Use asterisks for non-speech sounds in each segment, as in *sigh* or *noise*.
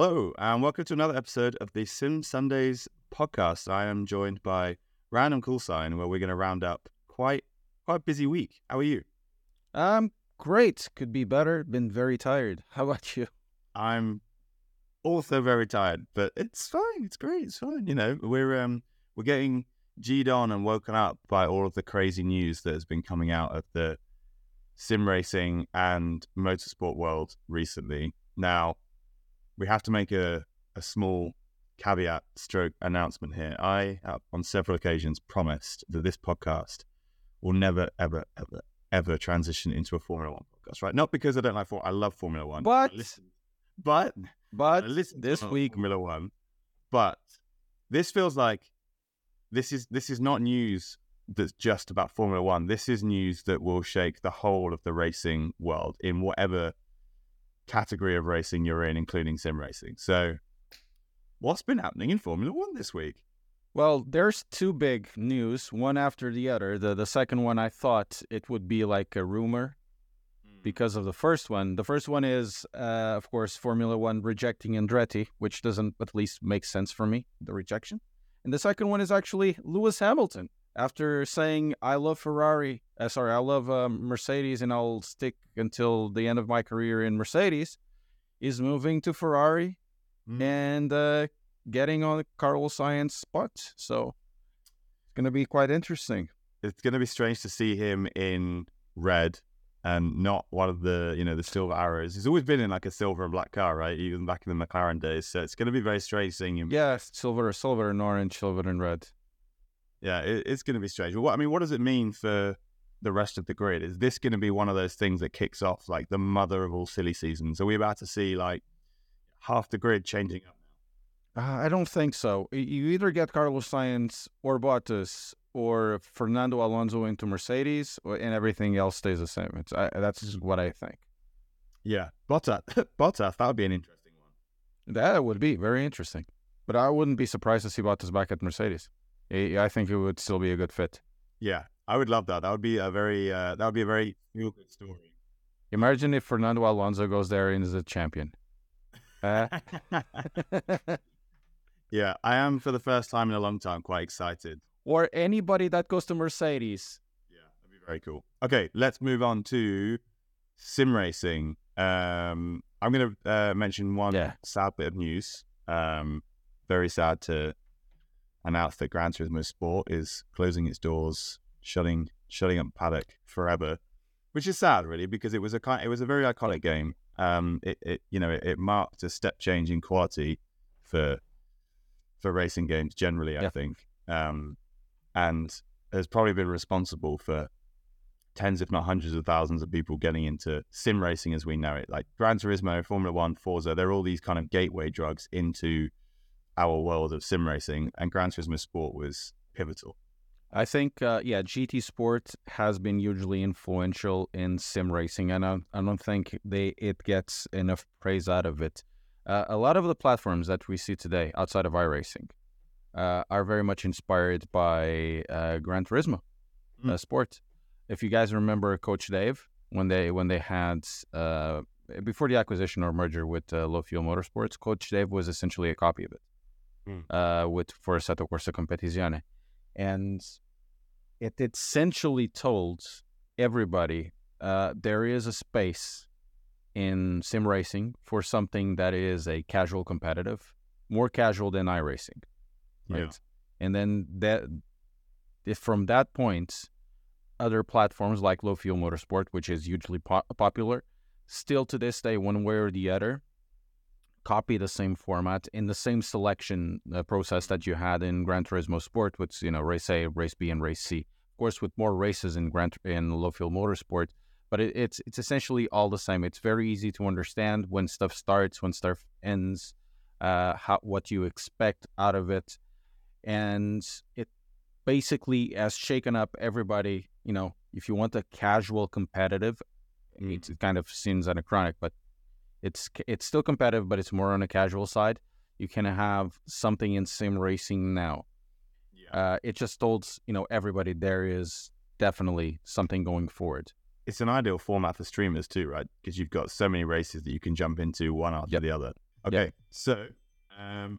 Hello, and welcome to another episode of the Sim Sundays podcast. I am joined by Random Call Sign, where we're going to round up quite quite a busy week. How are you? Um, great. Could be better. Been very tired. How about you? I'm also very tired, but it's fine. It's great. It's fine. You know, we're um we're getting G'd on and woken up by all of the crazy news that has been coming out of the sim racing and motorsport world recently. Now, we have to make a, a small caveat stroke announcement here. I, have on several occasions, promised that this podcast will never, ever, ever, ever transition into a Formula One podcast, right? Not because I don't like Formula I love Formula One. But, listen, but, but listen this week, Formula One. But this feels like this is this is not news that's just about Formula One. This is news that will shake the whole of the racing world in whatever category of racing you're in, including sim racing. So, what's been happening in Formula One this week? well, there's two big news, one after the other. The the second one, I thought it would be like a rumor because of the first one. The first one is, uh, of course, Formula One rejecting Andretti, which doesn't at least make sense for me, the rejection. And the second one is actually Lewis Hamilton. After saying, I love Ferrari, uh, sorry, I love uh, Mercedes and I'll stick until the end of my career in Mercedes, is moving to Ferrari Mm. and uh, getting on Carlos Sainz spot. So it's going to be quite interesting. It's going to be strange to see him in red and not one of the you know the silver arrows. He's always been in like a silver and black car, right? Even back in the McLaren days. So it's going to be very strange seeing him. Yeah, silver, or silver and orange, silver and red. Yeah, it, it's going to be strange. Well, what I mean, what does it mean for the rest of the grid? Is this going to be one of those things that kicks off like the mother of all silly seasons? Are we about to see like half the grid changing up? Uh, I don't think so. You either get Carlos Sainz or Bottas or Fernando Alonso into Mercedes, or, and everything else stays the same. It's I, that's just what I think. Yeah, Bottas. *laughs* Bottas. That would be an interesting one. That would be very interesting. But I wouldn't be surprised to see Bottas back at Mercedes. I I think it would still be a good fit. Yeah, I would love that. That would be a very uh, that would be a very feel good story. Imagine if Fernando Alonso goes there and is a champion. Uh, *laughs* yeah, I am for the first time in a long time quite excited. or anybody that goes to Mercedes. Yeah, that'd be very cool. Okay, let's move on to sim racing. Um, I'm going to uh, mention one Yeah. sad bit of news. Um, very sad to announce that Gran Turismo Sport is closing its doors, shutting shutting up paddock forever, which is sad, really, because it was a kind, it was a very iconic game. Um, it, it you know it, it marked a step change in quality for for racing games generally. I Yeah. think, um, and has probably been responsible for tens, if not hundreds of thousands of people getting into sim racing as we know it. Like Gran Turismo, Formula One, Forza, they're all these kind of gateway drugs into our world of sim racing, and Gran Turismo Sport was pivotal. I think, uh, yeah, GT Sport has been hugely influential in sim racing, and I, I don't think they it gets enough praise out of it. Uh, a lot of the platforms that we see today outside of iRacing uh, are very much inspired by uh, Gran Turismo Mm. Sport. If you guys remember Coach Dave when they when they had uh, before the acquisition or merger with uh, Low Fuel Motorsports, Coach Dave was essentially a copy of it Mm. uh, with for Assetto Corsa Competizione and it essentially told everybody uh, there is a space in sim racing for something that is a casual competitive, more casual than iRacing, right? Yeah. And then that, if from that point, other platforms like Low Fuel Motorsport, which is hugely po- popular, still to this day, one way or the other, copy the same format in the same selection uh, process that you had in Gran Turismo Sport, with you know race A, race B, and race C. Of course, with more races in Gran in low fuel motorsport, but it, it's it's essentially all the same. It's very easy to understand when stuff starts, when stuff ends, uh, how what you expect out of it, and it basically has shaken up everybody. You know, if you want a casual competitive, Mm. it kind of seems anachronic, but it's it's still competitive, but it's more on a casual side. You can have something in sim racing now. Yeah. Uh, it just told you know everybody there is definitely something going forward. it's an ideal format for streamers too, right? Because you've got so many races that you can jump into one after Yep. the other. Okay, so um,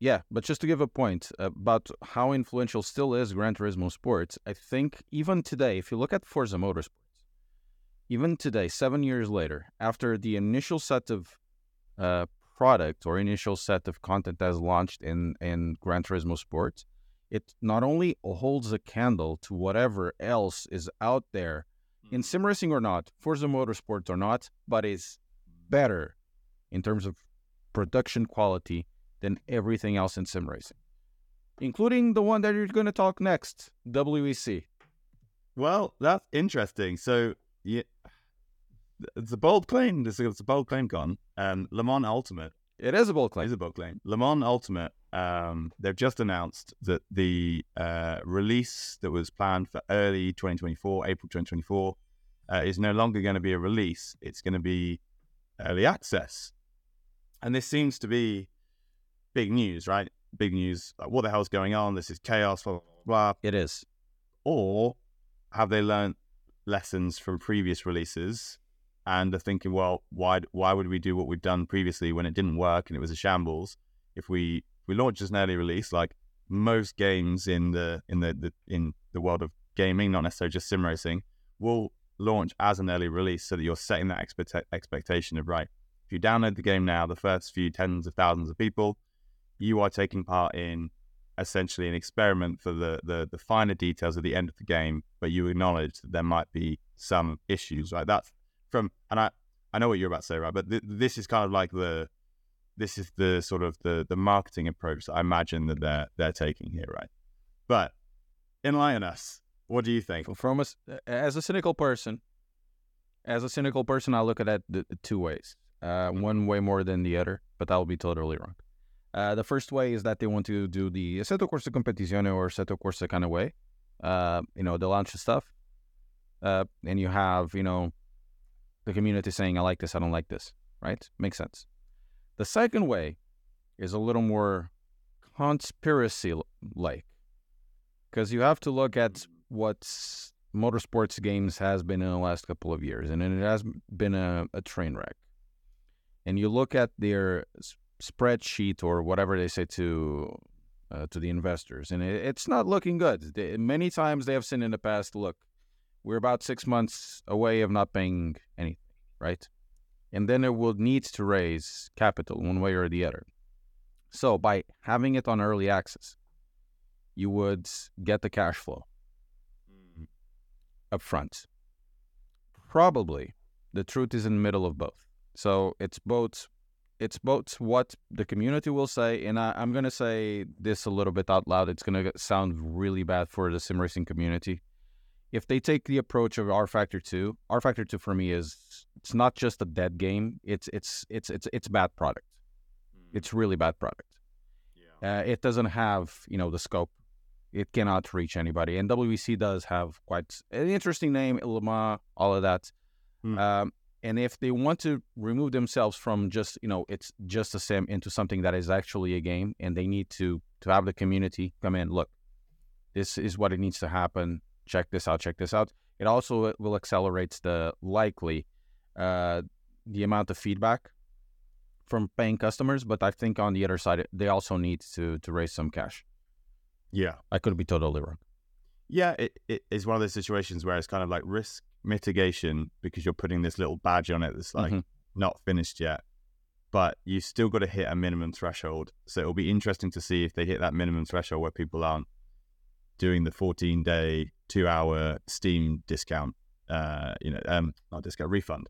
Yeah, but just to give a point about how influential still is Gran Turismo Sports, I think even today, if you look at Forza Motorsports, even today, seven years later, after the initial set of uh, product or initial set of content that's launched in, in Gran Turismo Sports, it not only holds a candle to whatever else is out there in sim racing or not, Forza Motorsports or not, but is better in terms of production quality than everything else in sim racing, including the one that you're going to talk next, WEC. well, that's interesting. So yeah, it's a bold claim. It's a, it's a bold claim, gone. Um, Le Mans Ultimate It is a bold claim. is a bold claim. Le Mans Ultimate. Um, they've just announced that the uh, release that was planned for early 2024, April 2024, uh, is no longer going to be a release. It's going to be early access, and this seems to be big news, right? Big news. Like, what the hell's going on? This is chaos. Blah blah blah. It is. or have they learned lessons from previous releases and are thinking, well, why why would we do what we've done previously when it didn't work and it was a shambles? If we if we launch as an early release, like most games in the in the, the in the world of gaming, not necessarily just sim racing, will launch as an early release so that you're setting that expect- expectation of right. If you download the game now, the first few tens of thousands of people, you are taking part in essentially an experiment for the, the the finer details at the end of the game, but you acknowledge that there might be some issues, right? That's from, and I I know what you're about to say, right? But th- this is kind of like the this is the sort of the the marketing approach that I imagine that they're they're taking here, right? But enlighten us. What do you think? From us, as a cynical person, as a cynical person, I look at it the two ways. Uh, one way more than the other, but I'll be totally wrong. Uh, the first way is that they want to do the Assetto Corsa Competizione or Assetto Corsa kind of way. Uh, you know, the launch stuff. Uh, and you have, you know, the community saying, I like this, I don't like this, right? Makes sense. The second way is a little more conspiracy like, because you have to look at what motorsports games has been in the last couple of years, and it has been a, a train wreck. And you look at their spreadsheet or whatever they say to uh, to the investors, and it, it's not looking good. They, many times they have seen in the past, look, we're about six months away of not paying anything, right? And then it will need to raise capital one way or the other. So by having it on early access, you would get the cash flow up front. Probably the truth is in the middle of both. So it's both it's both what the community will say, and I, I'm gonna say this a little bit out loud. It's gonna sound really bad for the sim racing community. If they take the approach of rFactor Two, rFactor Two for me is it's not just a dead game. It's it's it's it's it's bad product. It's really bad product. Uh, it doesn't have you know the scope. It cannot reach anybody. And WEC does have quite an interesting name, Ilma, all of that. Hmm. Um, and if they want to remove themselves from just you know it's just a sim into something that is actually a game, and they need to to have the community come in. Look, this is what it needs to happen. Check this out. Check this out. It also will accelerate the likely uh, the amount of feedback from paying customers. But I think on the other side, they also need to to raise some cash. Yeah. I could be totally wrong. Yeah, it, it is one of those situations where it's kind of like risk mitigation because you're putting this little badge on it that's like Mhm. not finished yet, but you still got to hit a minimum threshold. So it'll be interesting to see if they hit that minimum threshold where people aren't doing the 14 day, two hour Steam discount, uh, you know, um, not discount, refund.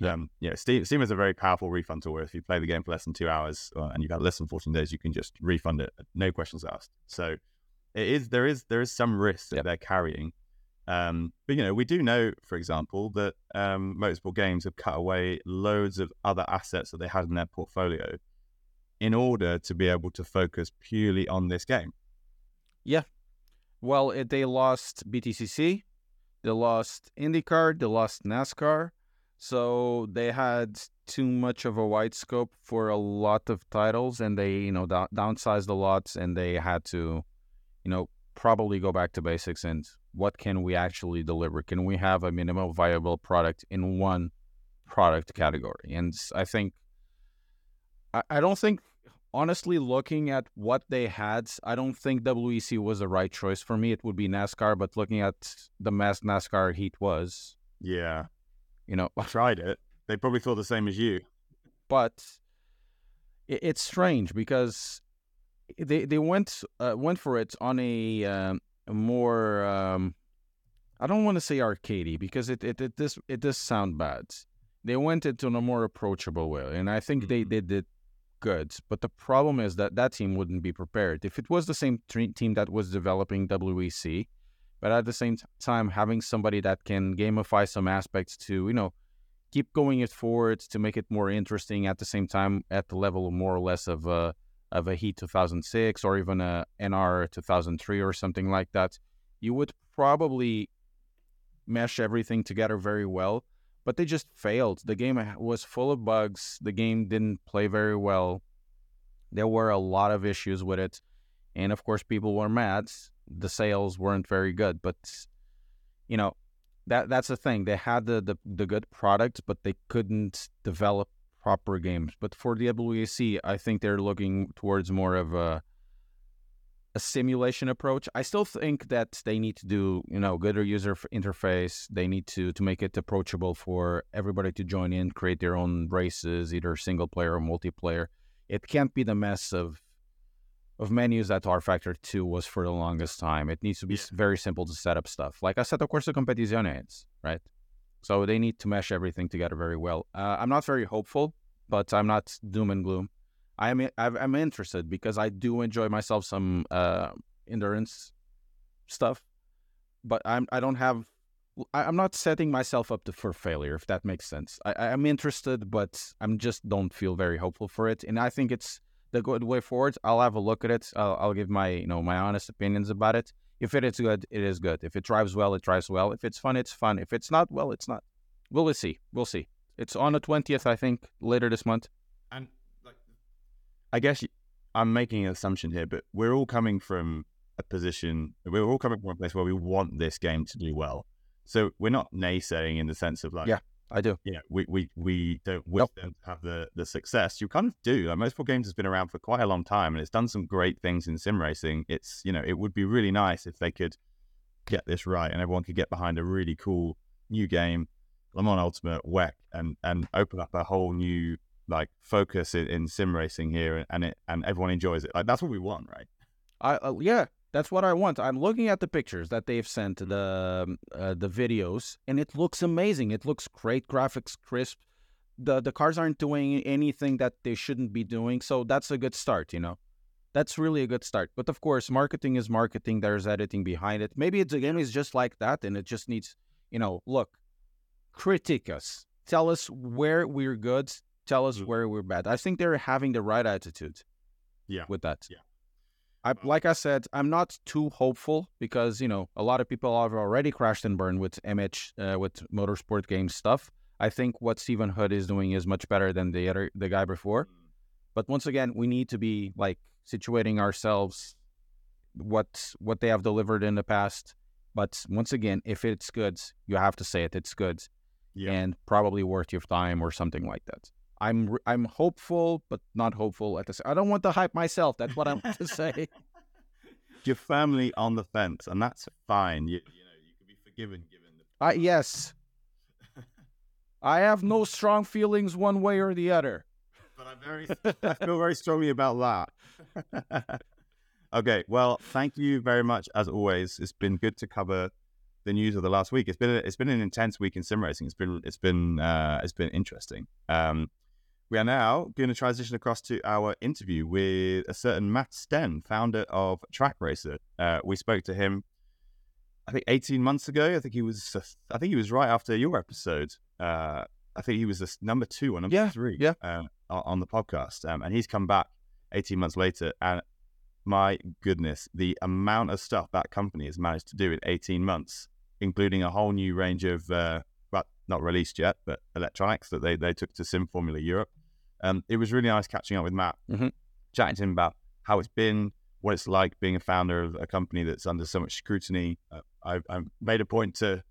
Yeah. Um, yeah, Steam, Steam is a very powerful refund tool where if you play the game for less than two hours uh, and you've had less than 14 days, you can just refund it, no questions asked. So it is there is there is some risk that Yep. they're carrying. Um, but you know, we do know, for example, that um, Motorsport Games have cut away loads of other assets that they had in their portfolio in order to be able to focus purely on this game. Yeah. Well, it, they lost BTCC, they lost IndyCar, they lost NASCAR. So they had too much of a wide scope for a lot of titles, and they, you know, down downsized a lot, and they had to, you know, probably go back to basics and what can we actually deliver? Can we have a minimal viable product in one product category? And I think I, I don't think honestly looking at what they had, I don't think WEC was the right choice for me. It would be NASCAR, but looking at the mess NASCAR heat was, Yeah, you know, I tried it. They probably thought the same as you. but it, it's strange because they they went uh, went for it on a, um, a more um, I don't want to say arcadey because it it it does it does sound bad. They went into a more approachable way, and I think they Mhm. did it good. But the problem is that that team wouldn't be prepared if it was the same tre- team that was developing WEC, but at the same t- time having somebody that can gamify some aspects to you know keep going it forward to make it more interesting at the same time at the level more or less of a of a Heat 2006 or even a NR 2003 or something like that, you would probably mesh everything together very well. But they just failed. The game was full of bugs. The game didn't play very well. There were a lot of issues with it, and of course, people were mad. The sales weren't very good, but you know that that's the thing. They had the, the the good product, but they couldn't develop proper games. But for the WEC, I think they're looking towards more of a a simulation approach. I still think that they need to do, you know, gooder user interface. They need to to make it approachable for everybody to join in, create their own races, either single player or multiplayer. It can't be the mess of of menus that rFactor 2 was for the longest time. It needs to be Yeah. very simple to set up stuff. Like I said, of course, the competiciones, right? So they need to mesh everything together very well. Uh, I'm not very hopeful, but I'm not doom and gloom. I'm I'm interested because I do enjoy myself some uh, endurance stuff, but I'm I don't have I'm not setting myself up to, for failure if that makes sense. I, I'm interested, but I'm just don't feel very hopeful for it, and I think it's the good way forward. I'll have a look at it. I'll, I'll give my you know my honest opinions about it. If it is good, it is good. If it drives well, it drives well. If it's fun, it's fun. If it's not, well, it's not. We'll see. We'll see. It's on the twentieth, I think, later this month. And like, I guess I'm making an assumption here, but we're all coming from a position. We're all coming from a place where we want this game to do well. So we're not naysaying in the sense of like, Yeah. I do. Yeah, we we, we don't wish Nope. them to have the the success. You kind of do. Like Motorsport Games has been around for quite a long time, and it's done some great things in sim racing. It's you know, it would be really nice if they could get this right, and everyone could get behind a really cool new game, Le Mans Ultimate, WEC, and and open up a whole new like focus in, in sim racing here, and it and everyone enjoys it. Like that's what we want, right? I uh, yeah, that's what I want. I'm looking at the pictures that they've sent, the um, uh, the videos, and it looks amazing. It looks great, graphics crisp. the The cars aren't doing anything that they shouldn't be doing, so that's a good start. You know, that's really a good start. But of course, marketing is marketing. There's editing behind it. Maybe it's a game is just like that, and it just needs, you know, look, critique us, tell us where we're good, tell us Mm. where we're bad. I think they're having the right attitude Yeah. with that. Yeah. I, like I said, I'm not too hopeful because you know a lot of people have already crashed and burned with MH uh, with motorsport game stuff. I think what Stephen Hood is doing is much better than the other the guy before. But once again, we need to be like situating ourselves what what they have delivered in the past. But once again, if it's good, you have to say it. It's good Yeah. and probably worth your time or something like that. I'm I'm hopeful, but not hopeful at I don't want to hype myself. That's what I want to say. *laughs* Your family on the fence, and that's fine. You you know you can be forgiven given the. I yes, *laughs* I have no strong feelings one way or the other. but I'm very, I feel very strongly about that. *laughs* okay, well, thank you very much as always. It's been good to cover the news of the last week. It's been a, it's been an intense week in sim racing. It's been it's been uh, it's been interesting. Um, we are now going to transition across to our interview with a certain Matt Sten, founder of Trak Racer. Uh, we spoke to him, I think, 18 months ago. I think he was, I think he was right after your episode. Uh, I think he was the number two or number Yeah, three yeah. uh, on on the podcast. Um, and he's come back 18 months later. And my goodness, the amount of stuff that company has managed to do in 18 months, including a whole new range of, uh, well, not released yet, but electronics that they, they took to Sim Formula Europe. Um, it was really nice catching up with Matt, Mhm. chatting to him about how it's been, what it's like being a founder of a company that's under so much scrutiny. Uh, I, I made a point to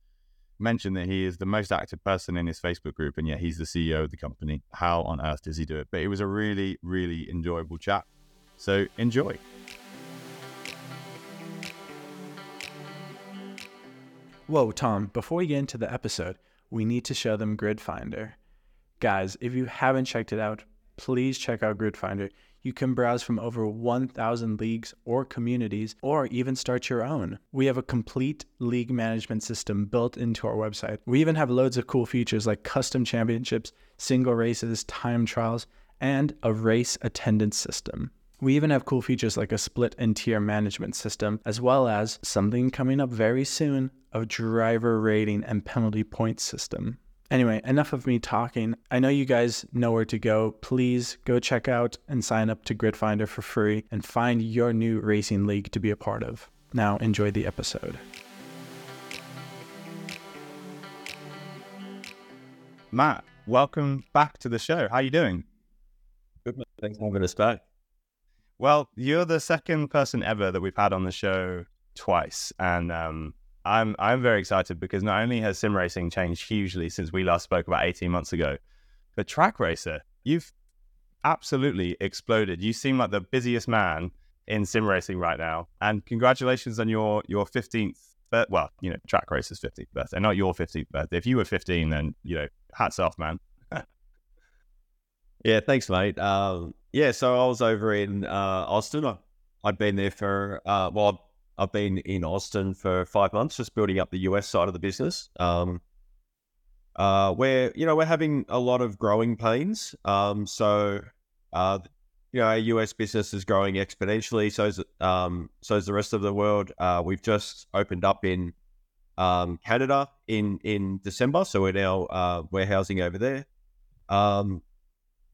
mention that he is the most active person in his Facebook group, and yet he's the CEO of the company. How on earth does he do it? But it was a really, really enjoyable chat. So enjoy. Whoa, Tom, before we get into the episode, we need to show them Grid Finder. Guys, if you haven't checked it out, please check out Grid Finder. You can browse from over 1,000 leagues or communities, or even start your own. We have a complete league management system built into our website. We even have loads of cool features like custom championships, single races, time trials, and a race attendance system. We even have cool features like a split and tier management system, as well as something coming up very soon a driver rating and penalty points system. Anyway, enough of me talking. I know you guys know where to go. Please go check out and sign up to Grid Finder for free and find your new racing league to be a part of. Now, enjoy the episode. Matt, welcome back to the show. How are you doing? Good, thanks for having us back. Well, you're the second person ever that we've had on the show twice, and um, I'm I'm very excited because not only has sim racing changed hugely since we last spoke about 18 months ago, but Trak Racer, you've absolutely exploded. You seem like the busiest man in sim racing right now, and congratulations on your your 15th. But well, you know, Trak Racer's 15th birthday, not your 15th birthday. If you were 15, then you know, hats off, man. yeah, thanks, mate. Um, yeah, so I was over in uh, Austin. I, had been there for uh, well, I've been in Austin for five months, just building up the US side of the business. Um, uh, where you know we're having a lot of growing pains. Um, so uh, you know our US business is growing exponentially. So is um, so is the rest of the world. Uh, we've just opened up in um, Canada in in December, so we're now uh, warehousing over there. Um,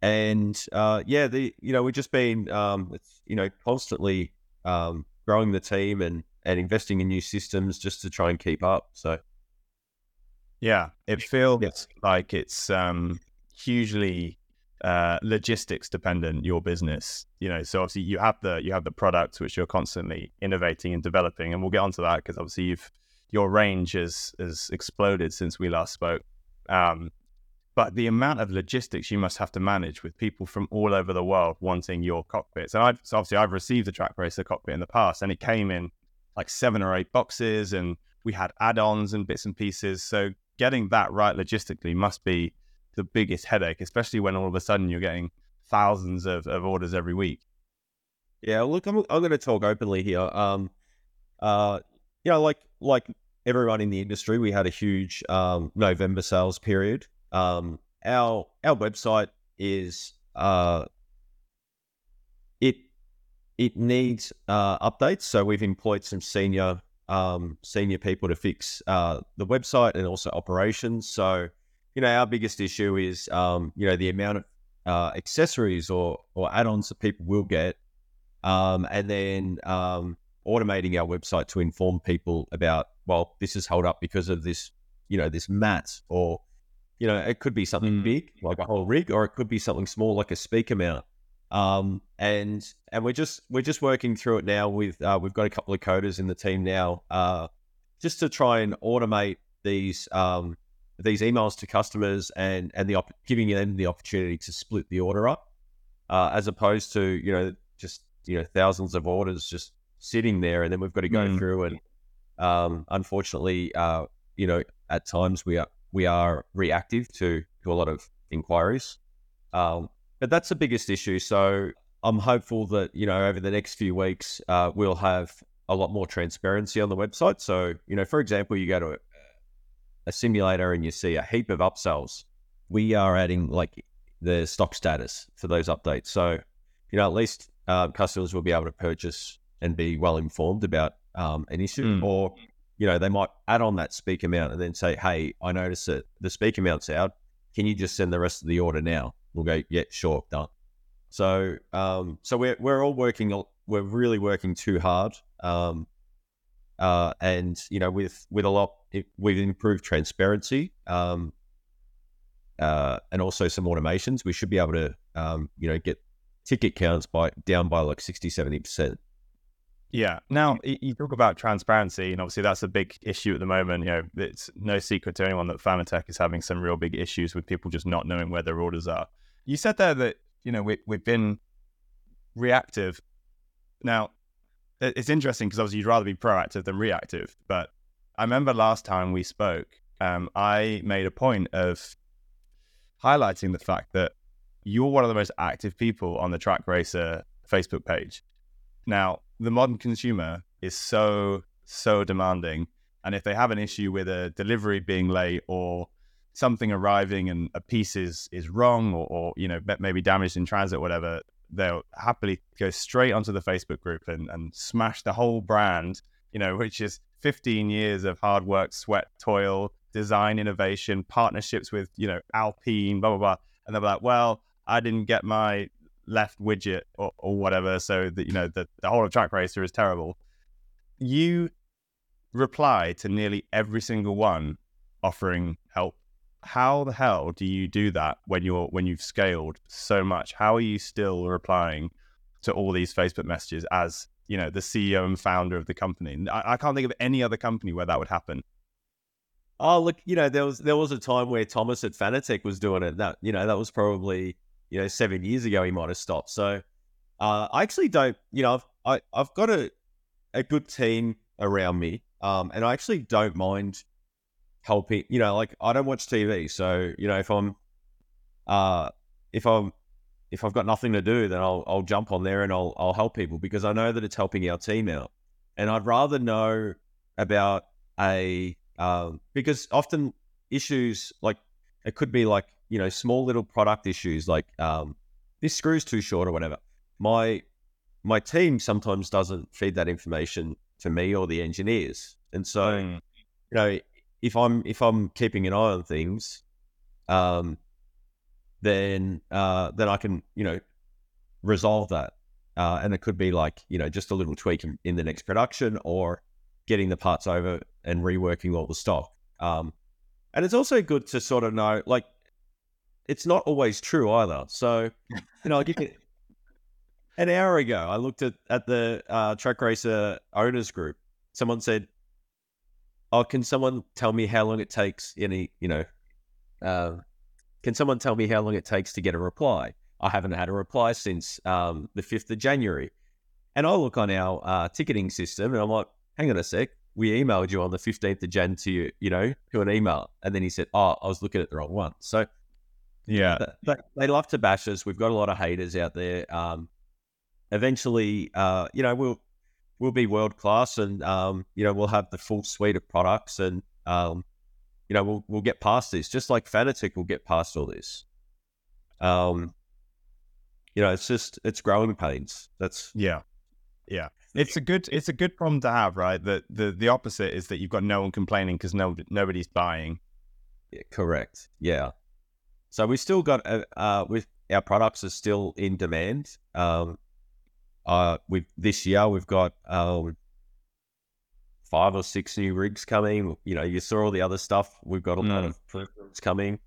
and uh, yeah, the you know we've just been um, it's, you know constantly um, growing the team and and investing in new systems just to try and keep up. So, yeah, it feels yes. like it's um, hugely uh, logistics dependent. Your business, you know, so obviously you have the you have the products which you're constantly innovating and developing, and we'll get onto that because obviously you've your range has has exploded since we last spoke. Um, but the amount of logistics you must have to manage with people from all over the world wanting your cockpits. And I've so obviously I've received a Trak Racer cockpit in the past, and it came in like seven or eight boxes, and we had add-ons and bits and pieces. So getting that right logistically must be the biggest headache, especially when all of a sudden you're getting thousands of, of orders every week. Yeah, look, I'm, I'm going to talk openly here. Um, uh, you know, like like everyone in the industry, we had a huge um, November sales period um, our our website is uh, it it needs uh, updates. So we've employed some senior um, senior people to fix uh, the website and also operations. So you know our biggest issue is um, you know the amount of uh, accessories or or add-ons that people will get, um, and then um, automating our website to inform people about well this is held up because of this you know this mat or you know, it could be something mm. big like a whole rig, or it could be something small like a speaker mount. Um, and and we're just we're just working through it now. With uh, we've got a couple of coders in the team now, uh, just to try and automate these um, these emails to customers and and the op- giving them the opportunity to split the order up, uh, as opposed to you know just you know thousands of orders just sitting there, and then we've got to go mm. through and um, unfortunately, uh, you know, at times we are we are reactive to to a lot of inquiries. Um, but that's the biggest issue. So I'm hopeful that you know over the next few weeks uh, we'll have a lot more transparency on the website. So you know, for example, you go to a, a simulator and you see a heap of upsells. We are adding like the stock status for those updates. So you know, at least uh, customers will be able to purchase and be well informed about um, an issue, mm. or you know, they might add on that speaker mount and then say, hey, I notice that the speaker mount's out. Can you just send the rest of the order now? We'll go, yeah, sure, done. So, um, so we're, we're all working, we're really working too hard. Um, uh, and, you know, with, with a lot, we've improved transparency, um, uh, and also some automations. We should be able to, um, you know, get ticket counts by down by like 60, 70%. Yeah. Now you talk about transparency, and obviously that's a big issue at the moment. You know, it's no secret to anyone that Fanatec is having some real big issues with people just not knowing where their orders are. You said there that you know we, we've been reactive. Now it's interesting because obviously you'd rather be proactive than reactive. But I remember last time we spoke, um, I made a point of highlighting the fact that you're one of the most active people on the Trak Racer Facebook page. Now, the modern consumer is so, so demanding. And if they have an issue with a delivery being late or something arriving and a piece is, is wrong or, or, you know, maybe damaged in transit, whatever, they'll happily go straight onto the Facebook group and, and smash the whole brand, you know, which is 15 years of hard work, sweat, toil, design, innovation, partnerships with, you know, Alpine, blah, blah, blah. And they'll be like, well, I didn't get my left widget or, or whatever. So that, you know, the, the whole of Trak Racer is terrible. You reply to nearly every single one offering help. How the hell do you do that when you're when you've scaled so much? How are you still replying to all these Facebook messages as you know the CEO and founder of the company? I, I can't think of any other company where that would happen. Oh, look, you know, there was there was a time where Thomas at Fanatec was doing it. That you know, that was probably you know seven years ago. He might have stopped. So uh, I actually don't. You know, I've I, I've got a a good team around me, um, and I actually don't mind helping. You know, like I don't watch TV, so you know, if I'm uh, if I'm if I've got nothing to do, then I'll I'll jump on there and I'll I'll help people because I know that it's helping our team out, and I'd rather know about a um, because often issues like it could be like you know small little product issues like um, this screw's too short or whatever. My my team sometimes doesn't feed that information to me or the engineers, and so Mm. you know if I'm if I'm keeping an eye on things, um, then uh, then I can you know resolve that, uh, and it could be like you know just a little tweak in, in the next production or getting the parts over and reworking all the stock. Um, and it's also good to sort of know like it's not always true either. So you know. *laughs* An hour ago, I looked at, at the uh, Trak Racer owners group. Someone said, "Oh, can someone tell me how long it takes?" Any, you know, uh, can someone tell me how long it takes to get a reply? I haven't had a reply since um, the fifth of January, and I look on our uh, ticketing system, and I'm like, "Hang on a sec, we emailed you on the fifteenth of Jan to you, you know, to an email," and then he said, "Oh, I was looking at the wrong one." So Yeah, th- th- they love to bash us. We've got a lot of haters out there. Um, eventually, uh, you know, we'll we'll be world class, and um, you know, we'll have the full suite of products, and um, you know, we'll we'll get past this. Just like Fanatec will get past all this. Um, you know, it's just it's growing pains. That's Yeah, yeah. It's a good it's a good problem to have, right? That the the opposite is that you've got no one complaining because no nobody's buying. Yeah, correct. Yeah. So we still got uh, uh with our products are still in demand. Um uh we this year we've got um five or six new rigs coming. You know, you saw all the other stuff. We've got a lot Mm. of programs coming.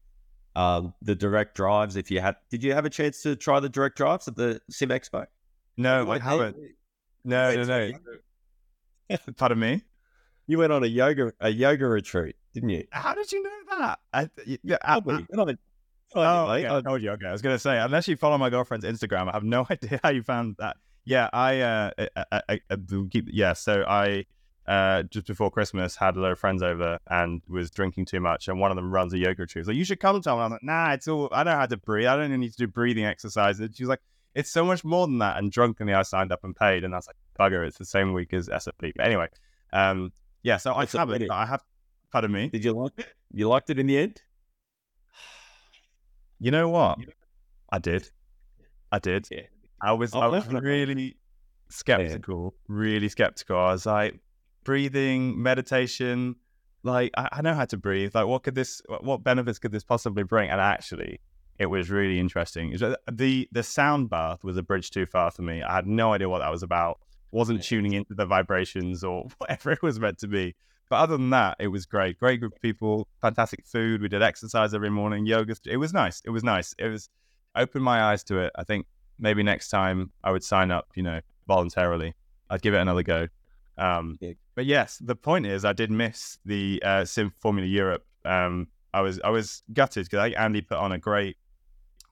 Um the direct drives, if you had did you have a chance to try the direct drives at the Sim Expo? No, I haven't. No, no, no. *laughs* Pardon me. You went on a yoga a yoga retreat, didn't you? How did you know that? I, yeah, I, I Oh, "Oh, okay. I told you. Okay, I was gonna say unless you follow my girlfriend's Instagram, I have no *laughs* idea how you found that. Yeah, I, uh, I, I, I, keep. Yeah, so I, uh, just before Christmas, had a lot of friends over and was drinking too much, and one of them runs a yoga retreat. He's like, you should come, to And I'm like, nah, it's all. I don't know how to breathe. I don't even need to do breathing exercises. She's like, it's so much more than that. And drunkenly, I signed up and paid, and I was like, bugger, it's the same week as SFE. But anyway, um, yeah, so I have it. I have. Pardon me. Did you like it? You liked it in the end? You know what? I did. I did. Yeah. I was Oh, I was really skeptical, really skeptical. I was like, breathing, meditation, like I, I know how to breathe. Like, what could this? what- What benefits could this possibly bring? And actually, it was really interesting. Uh, the the sound bath was a bridge too far for me. I had no idea what that was about. Wasn't tuning into the vibrations or *laughs* whatever it was meant to be. But other than that, it was great. Great group of people, fantastic food. We did exercise every morning, yoga. It was nice. It was nice. It was opened my eyes to it. I think maybe next time I would sign up, you know, voluntarily. I'd give it another go. Um, Yeah. But yes, the point is, I did miss the uh, Sim Formula Europe. Um, I was I was gutted because Andy put on a great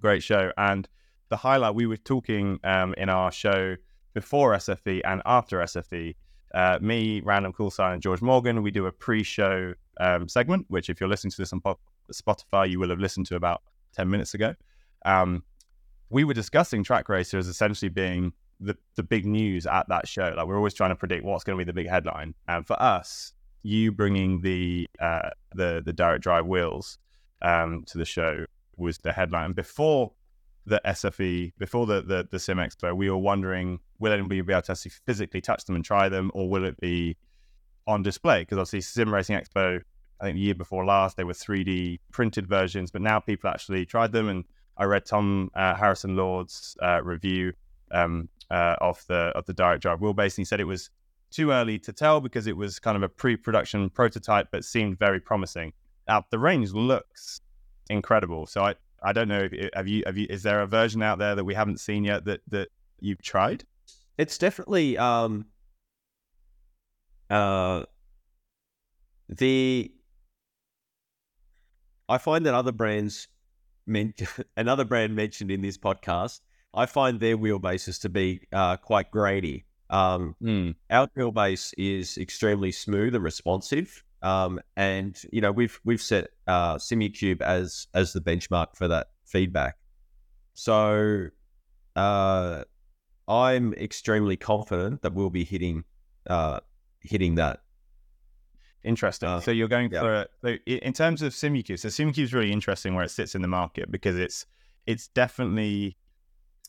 great show, and the highlight we were talking um, in our show before SFE and after SFE. Uh, me, Random Cool Sign, and George Morgan, we do a pre-show um, segment, which if you're listening to this on Spotify, you will have listened to about 10 minutes ago. Um, we were discussing Trak Racer as essentially being the, the big news at that show. Like we're always trying to predict what's going to be the big headline. And for us, you bringing the uh, the the direct drive wheels um, to the show was the headline. And Before the SFE, before the, the the Sim Expo, we were wondering will anybody be able to actually physically touch them and try them, or will it be on display? Because obviously, Sim Racing Expo, I think the year before last, they were 3D printed versions, but now people actually tried them. And I read Tom uh, Harrison Lord's uh, review um, uh, of the of the direct drive wheelbase, and he said it was too early to tell because it was kind of a pre-production prototype, but seemed very promising. Now the range looks incredible. So I, I don't know if have you have you is there a version out there that we haven't seen yet that that you've tried? It's definitely um uh the I find that other brands men- *laughs* another brand mentioned in this podcast, I find their wheelbases to be uh, quite grainy. Um, our wheelbase is extremely smooth and responsive. Um, and you know we've we've set uh, SimuCube as as the benchmark for that feedback. So uh, I'm extremely confident that we'll be hitting uh, hitting that. Interesting. Uh, so you're going yeah. for so in terms of SimuCube. So SimuCube is really interesting where it sits in the market because it's it's definitely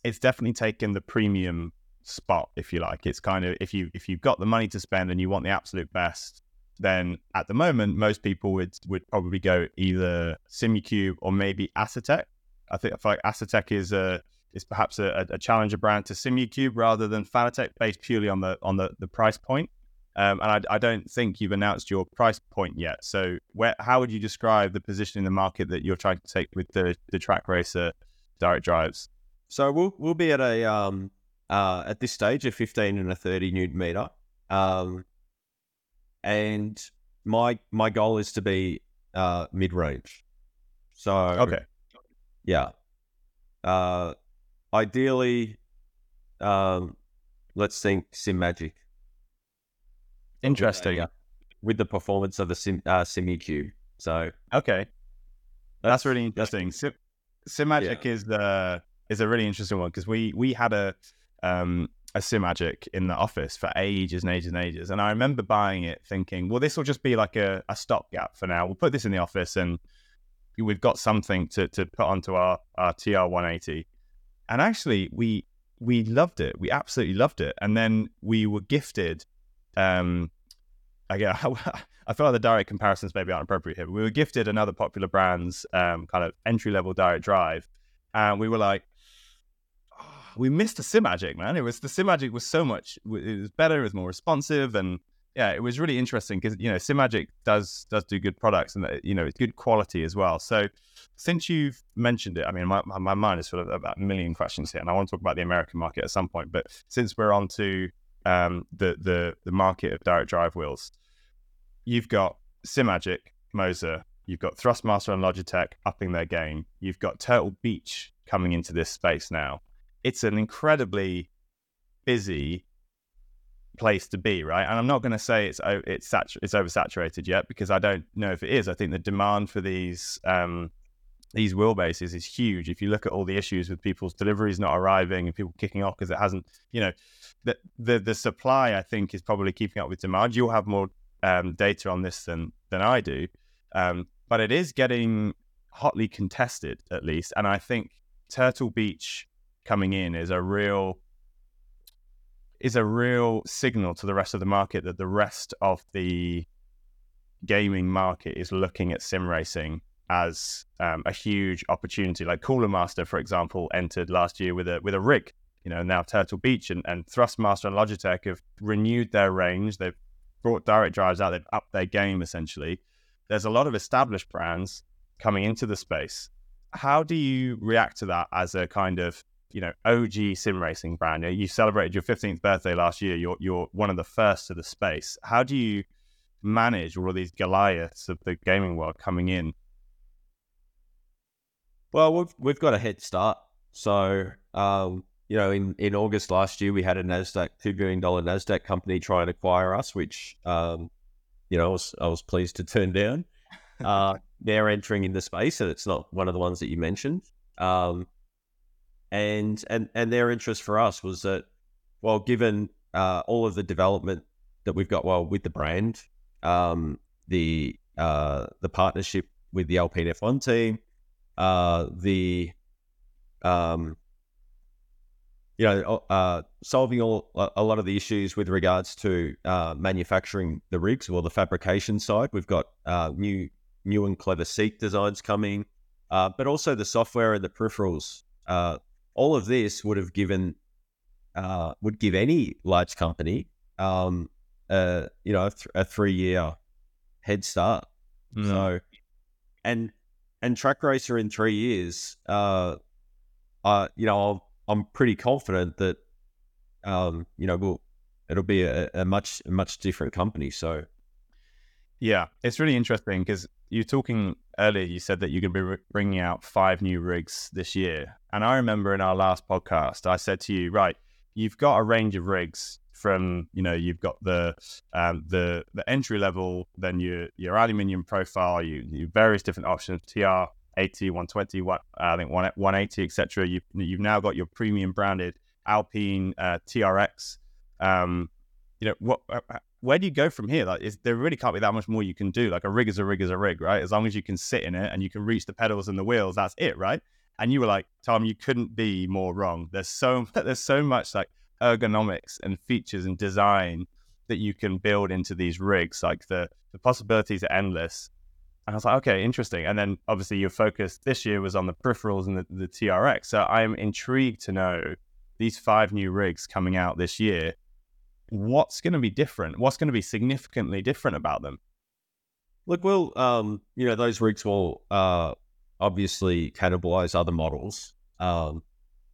it's definitely taken the premium spot, if you like. It's kind of if you if you've got the money to spend and you want the absolute best, then at the moment most people would would probably go either SimuCube or maybe Asetek. I think I feel like is a is perhaps a, a challenger brand to SimuCube rather than Fanatec, based purely on the on the, the price point. Um, and I, I don't think you've announced your price point yet. So, where how would you describe the position in the market that you're trying to take with the the Trak Racer direct drives? So we'll we'll be at a um uh at this stage a 15 and a 30 newton meter. Um and my my goal is to be uh mid range. So Okay, yeah. Uh ideally um let's think Simagic. interesting. Yeah. With the performance of the Sim uh. So Okay, that's really interesting. Sim, Simagic is the is a really interesting one because we we had a um a Simagic in the office for ages and ages and ages, and I remember buying it thinking, well, this will just be like a, a stopgap for now. We'll put this in the office and we've got something to to put onto our our TR 180. And actually, we we loved it. We absolutely loved it. And then we were gifted. Um, again, *laughs* I feel like the direct comparisons maybe aren't appropriate here. But we were gifted another popular brand's um, kind of entry level direct drive, and we were like, "Oh, we missed the Simagic, man. It was the Simagic was so much. It was better. It was more responsive, and yeah, it was really interesting because you know Simagic does does do good products, and uh, you know it's good quality as well. So since you've mentioned it, I mean, my, my mind is full of about a million questions here, and I want to talk about the American market at some point. But since we're on to um, the the the market of direct drive wheels, you've got Simagic, Moza, you've got Thrustmaster and Logitech upping their game. You've got Turtle Beach coming into this space now. It's an incredibly busy place to be, right? And I'm not going to say it's it's satu- it's oversaturated yet because I don't know if it is. I think the demand for these um, these wheelbases is huge. If you look at all the issues with people's deliveries not arriving and people kicking off because it hasn't, you know, the, the the supply I think is probably keeping up with demand. You'll have more um, data on this than than I do, um, but it is getting hotly contested at least. And I think Turtle Beach coming in is a real is a real signal to the rest of the market that the rest of the gaming market is looking at sim racing as um, a huge opportunity. Like Cooler Master, for example, entered last year with a with a rig. You know, now Turtle Beach and, and Thrustmaster and Logitech have renewed their range. They've brought direct drives out. They've upped their game essentially. There's a lot of established brands coming into the space. How do you react to that as a kind of you know OG sim racing brand. You, celebrated your 15th birthday last year. You're you're one of the first to the space. How do you manage all of these Goliaths of the gaming world coming in? Well, we've we've got a head start. So, um, you know, in, in August last year, we had a Nasdaq two billion dollar Nasdaq company try and acquire us, which um, you know I was I was pleased to turn down. Uh, *laughs* they're entering in the space, and it's not one of the ones that you mentioned. Um, and and and their interest for us was that, well, given uh, all of the development that we've got, well, with the brand, um, the uh, the partnership with the Alpine F1 team, uh, the um, you know, uh, solving all a lot of the issues with regards to uh, manufacturing the rigs or the fabrication side. We've got uh, new new and clever seat designs coming, uh, but also the software and the peripherals. All of this would have given uh, would give any large company, um, uh, you know, a, th- a three year head start. Mm. So, and and Trak Racer in three years, uh, uh, you know, i am pretty confident that, um, you know, we'll it'll be a, a much a much different company. So, yeah, it's really interesting because you're talking earlier. You said that you're going to be bringing out five new rigs this year, and I remember in our last podcast, I said to you, right, you've got a range of rigs from you know you've got the um, the the entry level, then your your aluminium profile, you, you various different options, TR 80, 120, what I think 180, etc. You've you've now got your premium branded Alpine uh, TRX. Um, you know what? Uh, uh, where do you go from here? Like, is, there really can't be that much more you can do. Like a rig is a rig is a rig, right? As long as you can sit in it and you can reach the pedals and the wheels, that's it, right? And you were like, Tom, you couldn't be more wrong. There's so *laughs* there's so much like ergonomics and features and design that you can build into these rigs. Like the the possibilities are endless. And I was like, okay, interesting. And then obviously your focus this year was on the peripherals and the, the TRX. So I'm intrigued to know these five new rigs coming out this year. What's going to be different? What's going to be significantly different about them? Look, well, um, you know, those rigs will uh, obviously cannibalize other models. Um,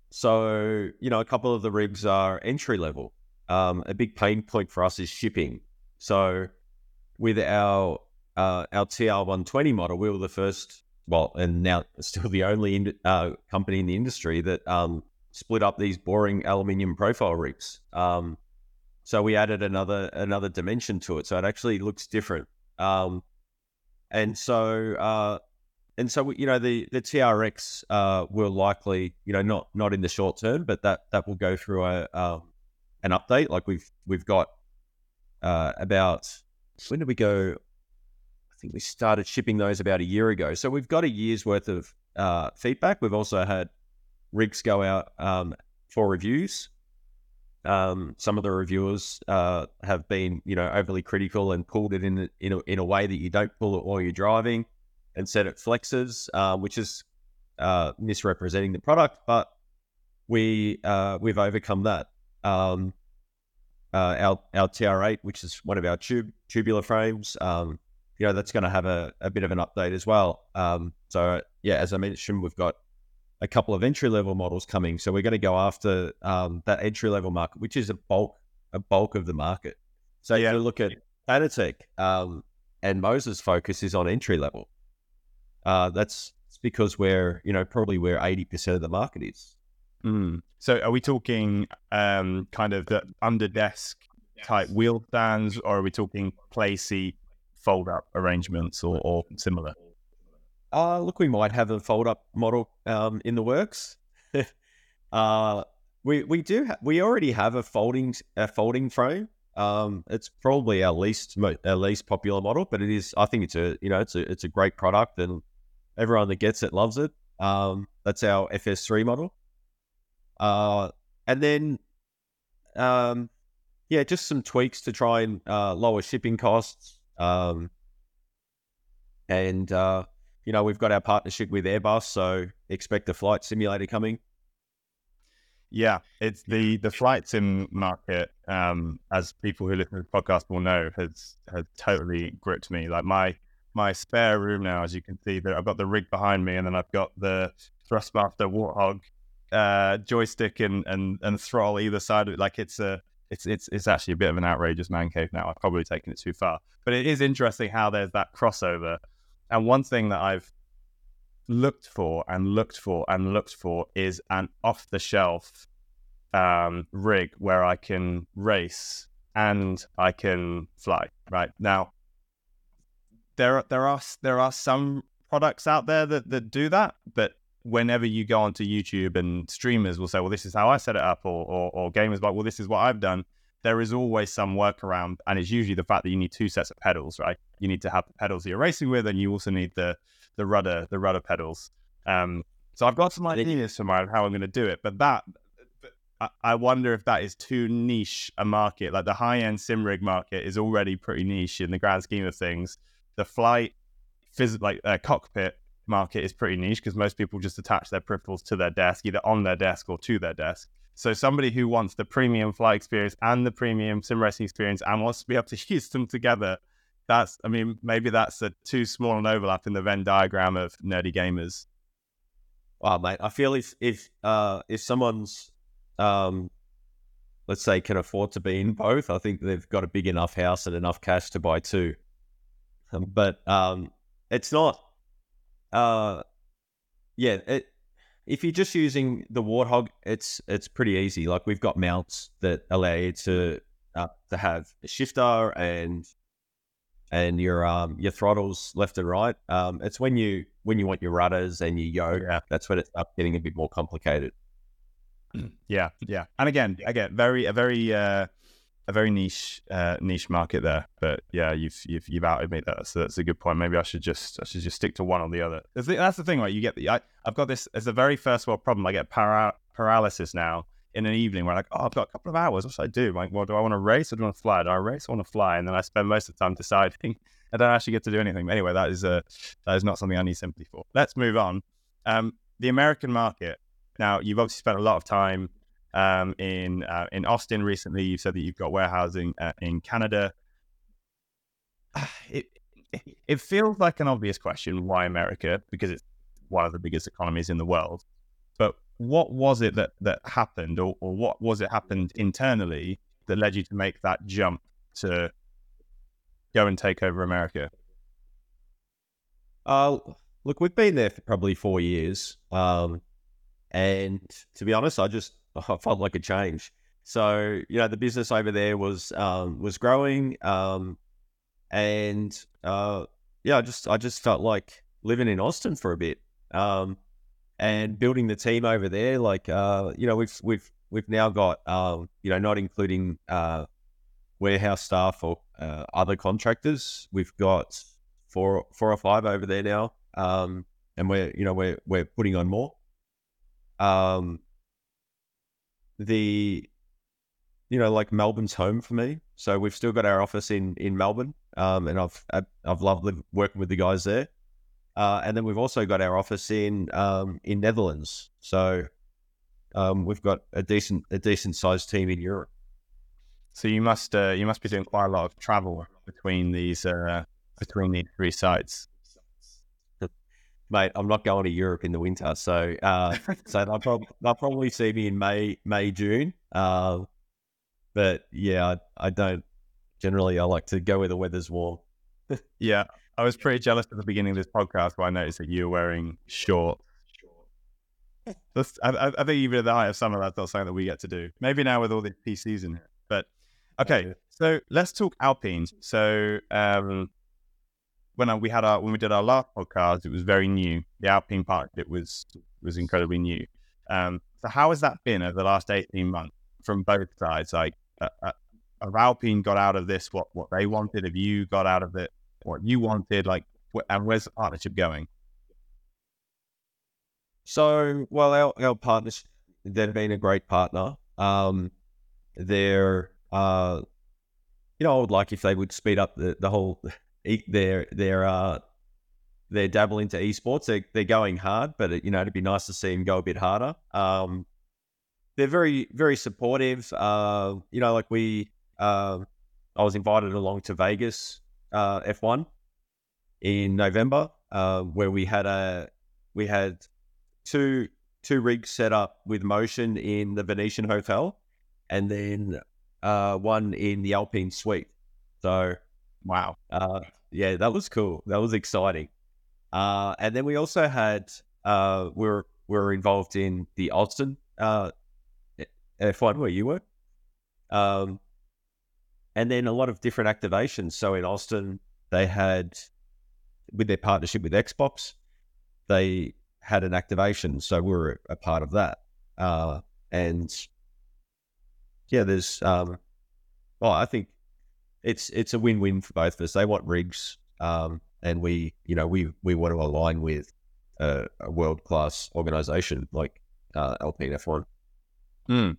so, you know, a couple of the rigs are entry level. Um, a big pain point for us is shipping. So, with our uh, our TR120 model, we were the first, well, and now *laughs* still the only in, uh, company in the industry that um, split up these boring aluminium profile rigs. Um, so we added another another dimension to it, so it actually looks different. Um, and so uh, and so you know the the TRX uh, will likely you know not not in the short term, but that that will go through a um, an update. Like we've we've got uh, about when did we go? I think we started shipping those about a year ago. So we've got a year's worth of uh, feedback. We've also had rigs go out um, for reviews. Um, some of the reviewers uh, have been, you know, overly critical and pulled it in in a, in a way that you don't pull it while you're driving and said it flexes, uh, which is uh, misrepresenting the product. But we uh, we've overcome that. Um, uh, our our TR8, which is one of our tube tubular frames, um, you know, that's going to have a, a bit of an update as well. Um, so yeah, as I mentioned, we've got a couple of entry level models coming. So we're going to go after um, that entry level market, which is a bulk a bulk of the market. So yeah, you look at Fanatec, um, and Moza's focus is on entry level. Uh, that's because we're, you know, probably where 80% of the market is. Mm. So are we talking um, kind of the under desk type wheel stands, or are we talking Playseat fold up arrangements or, or similar? Uh, look, we might have a fold up model um, in the works. *laughs* uh, we we do ha- we already have a folding a folding frame. Um, it's probably our least our least popular model, but it is. I think it's a you know it's a it's a great product, and everyone that gets it loves it. Um, that's our FS3 model. Uh, and then, um, yeah, just some tweaks to try and uh, lower shipping costs. Um, and uh, you know, we've got our partnership with Airbus, so expect a flight simulator coming. Yeah, it's the the flight sim market, um, as people who listen to the podcast will know, has has totally gripped me. Like my my spare room now, as you can see, that I've got the rig behind me, and then I've got the Thrustmaster Warthog uh, joystick and, and and throttle either side of it. Like it's a it's it's it's actually a bit of an outrageous man cave now. I've probably taken it too far, but it is interesting how there's that crossover. And one thing that I've looked for and looked for and looked for is an off the shelf um, rig where I can race and I can fly. Right now, there there are there are some products out there that that do that, but whenever you go onto YouTube and streamers will say, "Well, this is how I set it up," or or, or gamers like, "Well, this is what I've done." There is always some workaround, and it's usually the fact that you need two sets of pedals, right? You need to have the pedals you're racing with, and you also need the the rudder the rudder pedals. Um, so I've got some ideas for my how I'm going to do it, but that I wonder if that is too niche a market. Like the high end sim rig market is already pretty niche in the grand scheme of things. The flight, phys- like uh, cockpit market is pretty niche because most people just attach their peripherals to their desk, either on their desk or to their desk. So somebody who wants the premium flight experience and the premium sim racing experience and wants to be able to *laughs* use them together, that's I mean maybe that's a too small an overlap in the Venn diagram of nerdy gamers. Oh mate, I feel if if uh if someone's um, let's say, can afford to be in both, I think they've got a big enough house and enough cash to buy two. But um, it's not. Uh, yeah, it, if you're just using the Warthog, it's it's pretty easy. Like we've got mounts that allow you to uh, to have a shifter and and your um your throttles left and right. Um, it's when you when you want your rudders and your yoke, yeah. that's when it's up getting a bit more complicated. *clears throat* Yeah, yeah. And again, again, very a very uh, a very niche uh, niche market there. But yeah, you've you've you've outed me. That's that's a good point. Maybe I should just I should just stick to one or the other. That's the thing, right? You get the I, I've got this as a very first world problem. I get para- paralysis now in an evening where I'm like, oh, I've got a couple of hours. What should I do? Like, well, do I want to race or do I want to fly? Do I race or want to fly? And then I spend most of the time deciding. *laughs* I don't actually get to do anything. But anyway, that is uh, that is not something I need sympathy for. Let's move on. Um, the American market now, you've obviously spent a lot of time um, in uh, in Austin recently. You said that you've got warehousing uh, in Canada. *sighs* It it feels like an obvious question: why America? Because it's one of the biggest economies in the world. But what was it that that happened, or, or what was it happened internally that led you to make that jump to go and take over America? Uh, look, we've been there for probably four years. Um, and to be honest, I just I *laughs* felt like a change. So you know, the business over there was um, was growing, um, and uh, yeah, I just I just felt like living in Austin for a bit, um, and building the team over there. Like uh, you know, we've we've we've now got um, you know, not including uh, warehouse staff or uh, other contractors, we've got four four or five over there now, um, and we're you know we're we're putting on more um, the you know like Melbourne's home for me. So we've still got our office in in Melbourne, um, and I've I've loved working with the guys there. Uh, and then we've also got our office in um, in Netherlands. So um, we've got a decent a decent sized team in Europe. So you must uh, you must be doing quite a lot of travel between these uh, between these three sites mate, I'm not going to Europe in the winter, so uh, so they'll, prob- *laughs* they'll, probably see me in May, May, June. Uh, but yeah, I, I, don't generally. I like to go where the weather's warm. *laughs* yeah, I was pretty jealous at the beginning of this podcast when I noticed that you were wearing shorts. *laughs* That's, I, I, think even at the height of summer, that's not something that we get to do. Maybe now with all the PCs in here, but okay. So let's talk Alpines. So um, when I, we had our when we did our last podcast, it was very new. The Alpine partnership was was incredibly new. Um, so how has that been over the last eighteen months from both sides? Like, uh, uh, Alpine got out of this what what they wanted? Have you got out of it what you wanted? Like, wh- and where's the partnership going? So, well, our our partners they've been a great partner. Um, they're uh, you know, I would like if they would speed up the the whole they're they're uh they're dabbling into esports. They're they're going hard, but it, you know it'd be nice to see them go a bit harder. Um, they're very very supportive. Uh, you know, like we, uh, I was invited along to Vegas uh, F1 in November, uh, where we had a we had two two rigs set up with motion in the Venetian Hotel, and then uh, one in the Alpine Suite. So Wow. uh, yeah, that was cool. That was exciting. Uh, and then we also had uh, we were we were involved in the Austin uh, F1 where you were, um, and then a lot of different activations. So in Austin, they had with their partnership with Xbox, they had an activation. So we were a part of that, uh, and yeah, there's um, well, I think it's it's a win win for both of us. They want rigs, um, and we you know we we want to align with a, a world class organization like uh, F1. Hmm.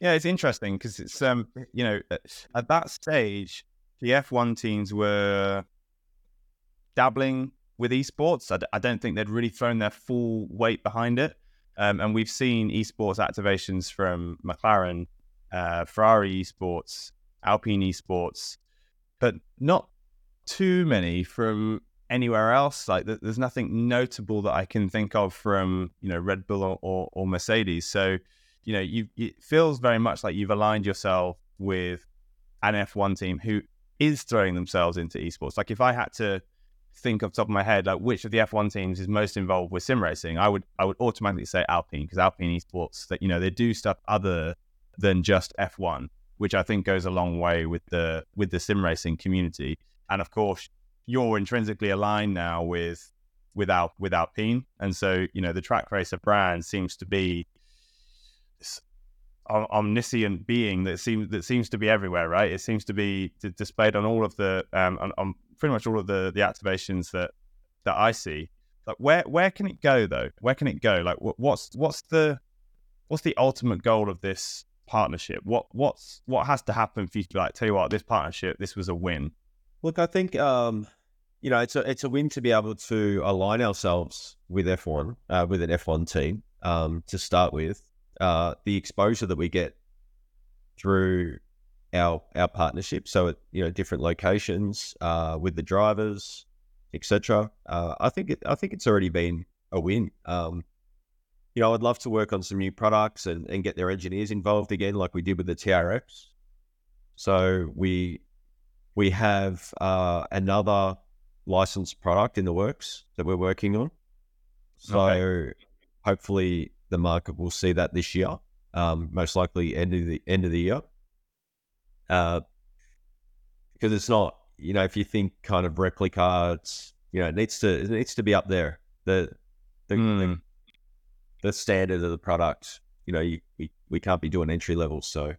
Yeah, it's interesting because it's um you know at- at that stage the F1 teams were dabbling with esports. I, d- I don't think they'd really thrown their full weight behind it. Um, and we've seen esports activations from McLaren, uh, Ferrari esports, Alpine esports, but not too many from anywhere else. Like there's nothing notable that I can think of from you know Red Bull or, or, or Mercedes. So you know you it feels very much like you've aligned yourself with an F1 team who is throwing themselves into esports. Like if I had to think off top of my head, like which of the F1 teams is most involved with sim racing, I would I would automatically say Alpine because Alpine esports that you know they do stuff other than just F1, which I think goes a long way with the with the sim racing community. And of course, you're intrinsically aligned now with with Al, with Alpine, and so you know the Trak Racer brand seems to be omniscient being that seems that seems to be everywhere, right? It seems to be displayed on all of the um, on, on pretty much all of the the activations that that I see. Like where where can it go though? Where can it go? Like wh- what's what's the what's the ultimate goal of this partnership? What what's what has to happen for you to like, tell you what, this partnership, this was a win. Look, I think um, you know it's a it's a win to be able to align ourselves with F1 uh, with an F1 team um, to start with. Uh, the exposure that we get through our our partnership, so at you know different locations uh, with the drivers, etc. Uh, I think it I think it's already been a win. Um, you know, I'd love to work on some new products and, and get their engineers involved again, like we did with the TRX. So we we have uh, another licensed product in the works that we're working on. So Okay. hopefully the market will see that this year. Um, most likely end of the end of the year. Uh, because it's not, you know, if you think kind of replica, it's you know, it needs to it needs to be up there. The the, Mm. the standard of the product. You know, you, we, we can't be doing entry level. So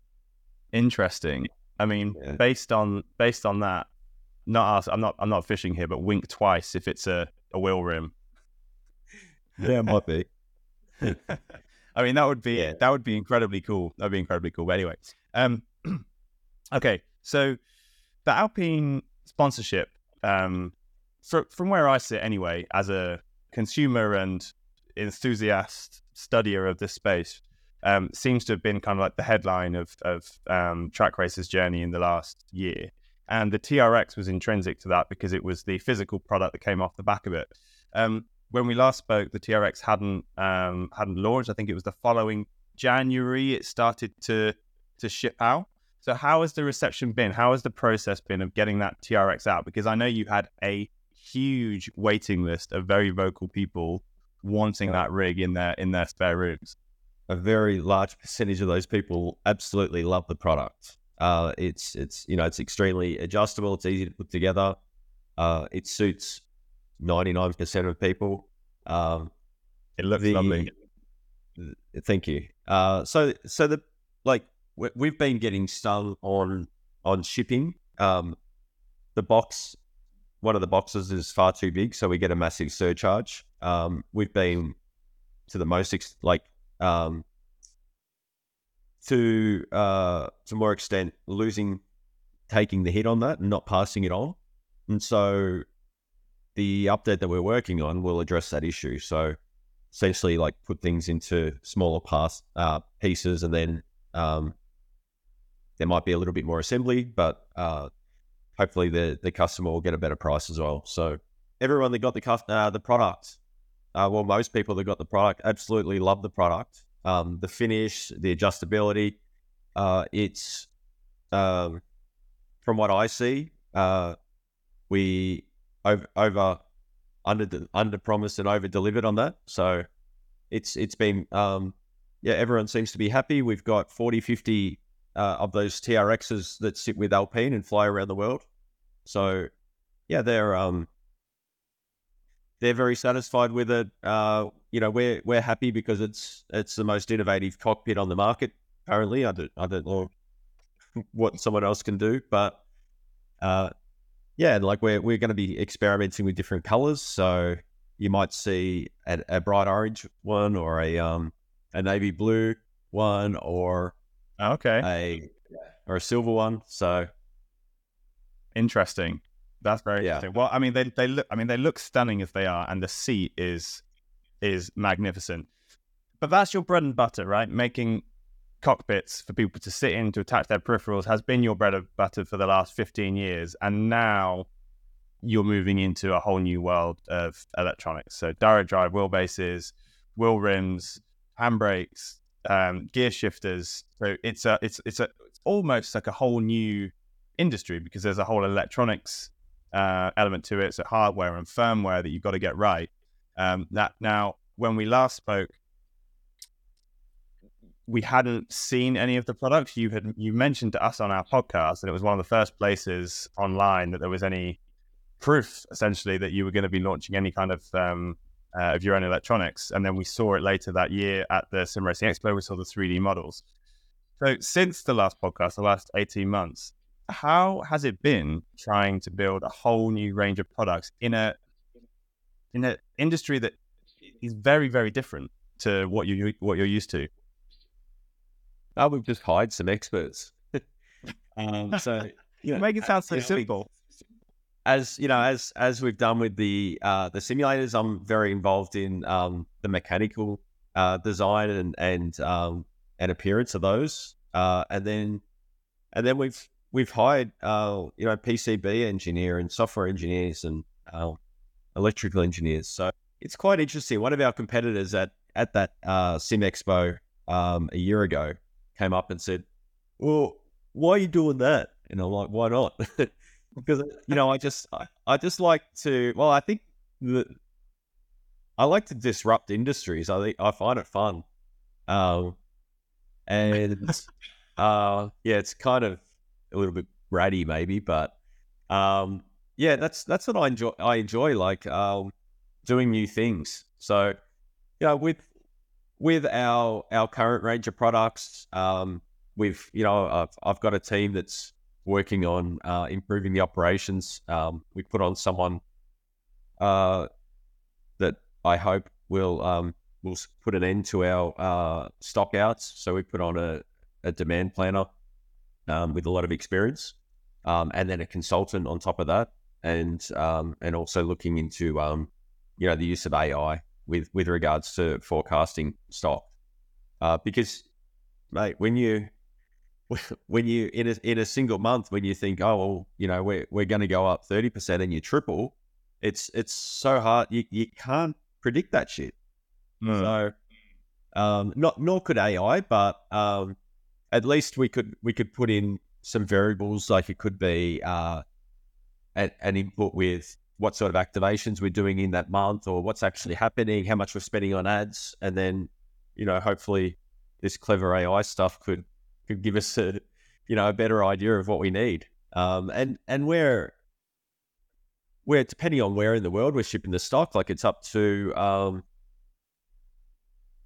Interesting. I mean, Yeah. based on based on that, not us. I'm not I'm not fishing here, but wink twice if it's a, a wheel rim. *laughs* yeah, it might be. *laughs* I mean, that would be Yeah. that would be incredibly cool. That'd be incredibly cool. But anyway, um, *clears throat* okay. So the Alpine sponsorship, um, fr- from where I sit anyway, as a consumer and enthusiast studier of this space, um, seems to have been kind of like the headline of of um, Trak Racers' journey in the last year. And the TRX was intrinsic to that because it was the physical product that came off the back of it. Um, when we last spoke, the TRX hadn't um, hadn't launched. I think it was the following January it started to to ship out. So how has the reception been? How has the process been of getting that TRX out? Because I know you had a huge waiting list of very vocal people wanting that rig in their in their spare rooms. a very large percentage of those people absolutely love the product. Uh, it's it's you know it's extremely adjustable. It's easy to put together. Uh, it suits ninety nine percent of people. Um, It looks the- lovely. th- Thank you. Uh, so so the like we- we've been getting stung on on shipping. Um, the box, one of the boxes is far too big, so we get a massive surcharge. Um, we've been to the most ex- like um, to uh, to more extent losing, taking the hit on that and not passing it on, and so the update that we're working on will address that issue. So essentially like put things into smaller pass, uh, pieces and then um, there might be a little bit more assembly, but uh, hopefully the, the customer will get a better price as well. So everyone that got the uh, the product uh, well, most people that got the product absolutely love the product. Um, the finish, the adjustability, uh, it's um, from what I see, uh, we over, over under under promised and over delivered on that. So it's it's been um, yeah, everyone seems to be happy. We've got 40, 50 uh, of those TRXs that sit with Alpine and fly around the world. So yeah, they're um, they're very satisfied with it. Uh, you know, we're we're happy because it's it's the most innovative cockpit on the market currently. I don't I don't know *laughs* what someone else can do, but uh, yeah, like we're we're going to be experimenting with different colors. So you might see a, a, bright orange one, or a um a navy blue one, or okay, a or a silver one. So interesting. That's very yeah. interesting. Well, I mean, they they look. I mean, they look stunning as they are, and the seat is is magnificent. But that's your bread and butter, right? Making cockpits for people to sit in to attach their peripherals has been your bread and butter for the last 15 years. And now you're moving into a whole new world of electronics. So direct drive wheelbases, wheel rims, handbrakes, um, gear shifters. So it's a it's it's a it's almost like a whole new industry because there's a whole electronics uh, element to it. So hardware and firmware that you've got to get right. Um, that now, when we last spoke, we hadn't seen any of the products. You had you mentioned to us on our podcast, and it was one of the first places online that there was any proof, essentially, that you were going to be launching any kind of um, uh, of your own electronics. And then we saw it later that year at the Sim Racing Expo. We saw the 3D models. So since the last podcast, the last 18 months, how has it been trying to build a whole new range of products in a in an industry that is very very different to what you what you're used to? Oh, we've just hired some experts. *laughs* um, so you know, make it sound so simple. As you know, as as we've done with the uh, the simulators, I'm very involved in um, the mechanical uh, design and and um, and appearance of those, uh, and then and then we've we've hired uh, you know PCB engineer and software engineers and uh, electrical engineers. So it's quite interesting. One of our competitors at at that uh, Sim Expo um, a year ago came up and said, "Well, why are you doing that?" And I'm like, "Why not?" *laughs* because you know, I just I, I, just like to. Well, I think that I like to disrupt industries. I think I find it fun, um, and uh, yeah, it's kind of a little bit ratty, maybe, but um, yeah, that's that's what I enjoy. I enjoy like um, doing new things. So, you know, with with our our current range of products, um, we've you know I've, I've got a team that's working on uh, improving the operations. Um, we put on someone uh, that I hope will um, will put an end to our uh, stockouts. So we put on a, a demand planner um, with a lot of experience, um, and then a consultant on top of that, and um, and also looking into um, you know the use of AI with with regards to forecasting stock, uh, because mate, when you *laughs* when you in a in a single month when you think oh well you know we're we're going to go up thirty percent and you triple, it's it's so hard you you can't predict that shit. No. So um, not nor could AI, but um, at least we could we could put in some variables like it could be uh, an, an input with what sort of activations we're doing in that month or what's actually happening, how much we're spending on ads, and then you know hopefully this clever AI stuff could could give us a you know a better idea of what we need. Um, and and where where depending on where in the world we're shipping the stock, like it's up to um,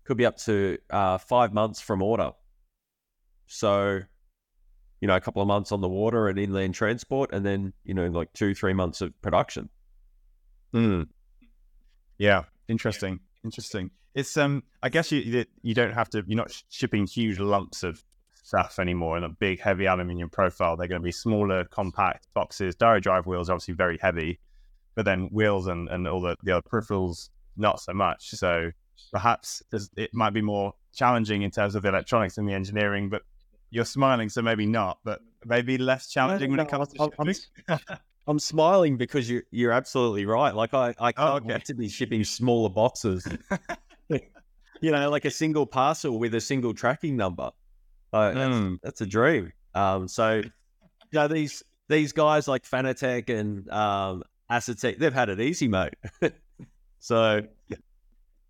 could be up to uh, five months from order. So, you know, a couple of months on the water and inland transport, and then you know, like two, three months of production. Hmm. Yeah. Interesting. Interesting. It's um. I guess you you don't have to. You're not shipping huge lumps of stuff anymore in a big, heavy aluminium profile. They're going to be smaller, compact boxes. Direct drive wheels obviously very heavy, but then wheels and and all the the other peripherals not so much. So perhaps it might be more challenging in terms of the electronics and the engineering, but you're smiling, so maybe not, but maybe less challenging when it comes to I'm, *laughs* I'm smiling because you're you're absolutely right. Like I I can't Oh, okay. to be shipping smaller boxes. *laughs* you know, like a single parcel with a single tracking number. Like, that's, Mm. that's a dream. Um, so you know these these guys like Fanatec and um, Asetek, they've had it easy, mate. *laughs* so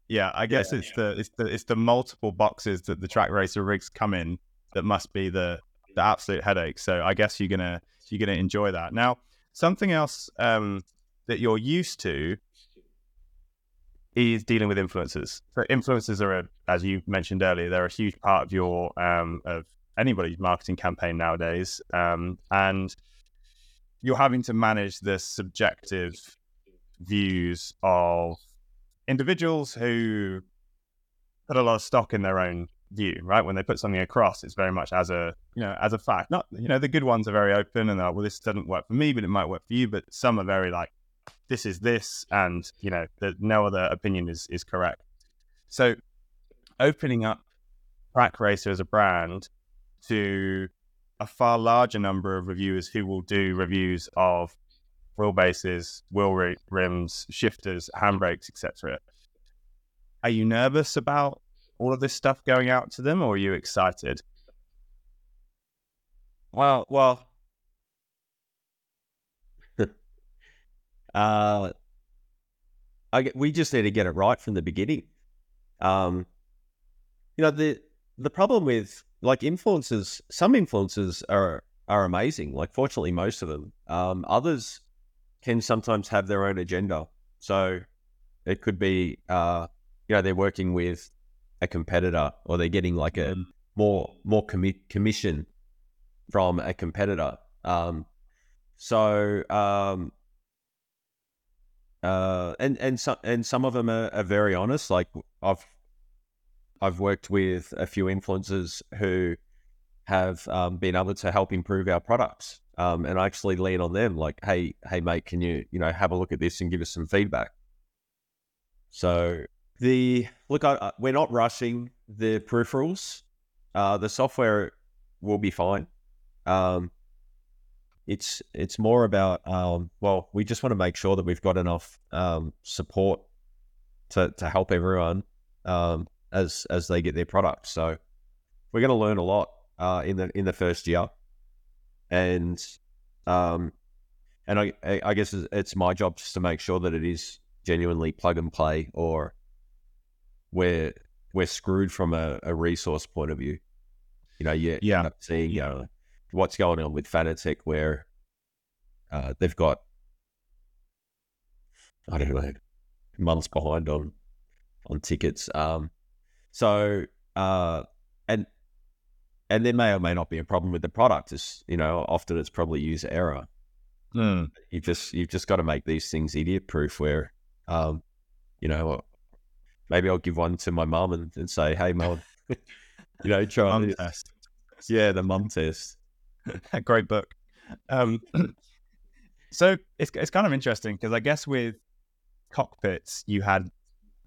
Yeah, I guess it's the it's the it's the multiple boxes that the Trak Racer rigs come in that must be the the absolute headache. So I guess you're gonna you're gonna enjoy that. Now, something else um, that you're used to is dealing with influencers. So influencers are, a, as you mentioned earlier, they're a huge part of your um, of anybody's marketing campaign nowadays, um, and you're having to manage the subjective views of individuals who put a lot of stock in their own view, right? When they put something across, it's very much as a you know as a fact. Not you know the good ones are very open and they're like, well, this doesn't work for me, but it might work for you. But some are very like, this is this, and you know that no other opinion is is correct. So opening up Trak Racer as a brand to a far larger number of reviewers who will do reviews of wheelbases, wheel rims, shifters, handbrakes, etc. Are you nervous about all of this stuff going out to them, or are you excited? well, well, *laughs* uh, I we just need to get it right from the beginning. Um, you know the the problem with like influencers, some influencers are are amazing. Like fortunately, most of them. Um, others can sometimes have their own agenda. So it could be, uh, you know, they're working with a competitor or they're getting like a more more commi- commission from a competitor. Um, so um, uh, and and some and some of them are, are very honest. Like I've I've worked with a few influencers who have um, been able to help improve our products. Um, and I actually lean on them, like, hey, hey, mate, can you, you know, have a look at this and give us some feedback? So the look, I, we're not rushing the peripherals. Uh, the software will be fine. Um, it's it's more about um, well, we just want to make sure that we've got enough um, support to to help everyone um, as as they get their product. So we're going to learn a lot uh, in the in the first year, and um, and I I guess it's my job just to make sure that it is genuinely plug and play, or we're we're screwed from a, a resource point of view. You know, you Yeah. seeing you know, what's going on with Fanatec, where uh, they've got I don't know months behind on on tickets. Um, so uh, and and there may or may not be a problem with the product. It's you know often it's probably user error. Mm. You just you've just got to make these things idiot proof. Where um, you know maybe I'll give one to my mum and, and say, hey mum, *laughs* you know try Mum this. test. Yeah, the mum test. a *laughs* great book. Um, *clears throat* so it's it's kind of interesting because I guess with cockpits you had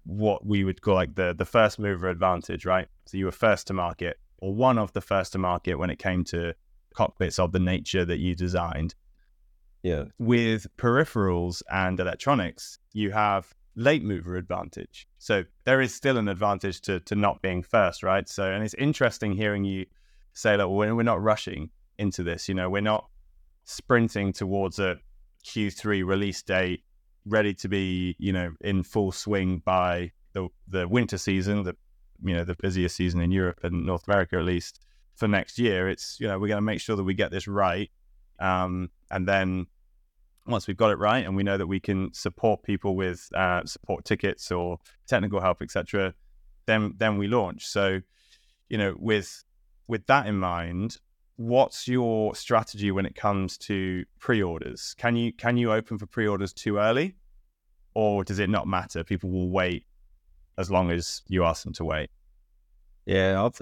what we would call like the the first mover advantage, right? So you were first to market or one of the first to market when it came to cockpits of the nature that you designed. Yeah, With peripherals and electronics, you have late mover advantage. So there is still an advantage to to not being first, right? So and it's interesting hearing you say that we're, we're not rushing into this. You know, we're not sprinting towards a Q3 release date, ready to be, you know, in full swing by the the winter season, the you know the busiest season in Europe and North America at least for next year. It's you know we're going to make sure that we get this right, um, and then once we've got it right and we know that we can support people with uh, support tickets or technical help, etc., then then we launch. So, you know, with with that in mind, what's your strategy when it comes to pre-orders? Can you can you open for pre-orders too early, or does it not matter? People will wait as long as you ask them to wait. yeah. I've,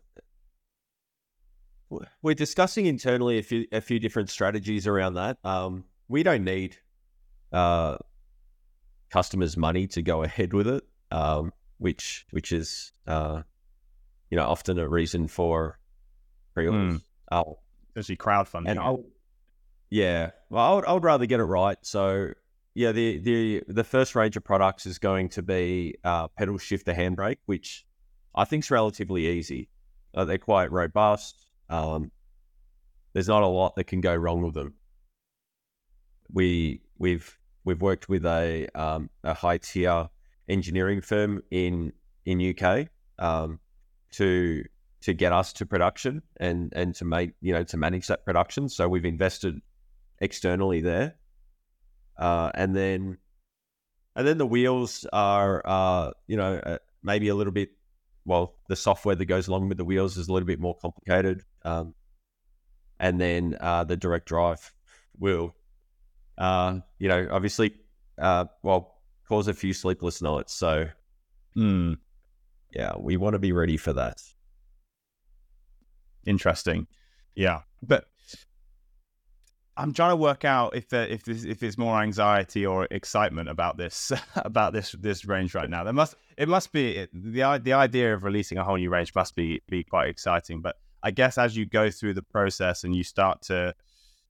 we're discussing internally a few a few different strategies around that. Um, we don't need uh, customers' money to go ahead with it, um, which which is uh, you know often a reason for pre-orders. Uh, Essentially, crowdfunding. and. I'll, Yeah, well, I would, I would rather get it right. So yeah, the the the first range of products is going to be uh, pedal shifter handbrake, which I think is relatively easy. Uh, they're quite robust. Um, there's not a lot that can go wrong with them. We we've we've worked with a um, a high tier engineering firm in in UK um, to to get us to production and and to make you know to manage that production. So we've invested externally there, uh, and then and then the wheels are uh, you know uh, maybe a little bit. Well, the software that goes along with the wheels is a little bit more complicated, um, and then uh, the direct drive will, uh, you know, obviously, uh, well, cause a few sleepless nights. So, Hmm. yeah, we want to be ready for that. Interesting. Yeah, but I'm trying to work out if there, if if it's more anxiety or excitement about this *laughs* about this this range right now. There must it must be the the idea of releasing a whole new range must be be quite exciting. But I guess as you go through the process and you start to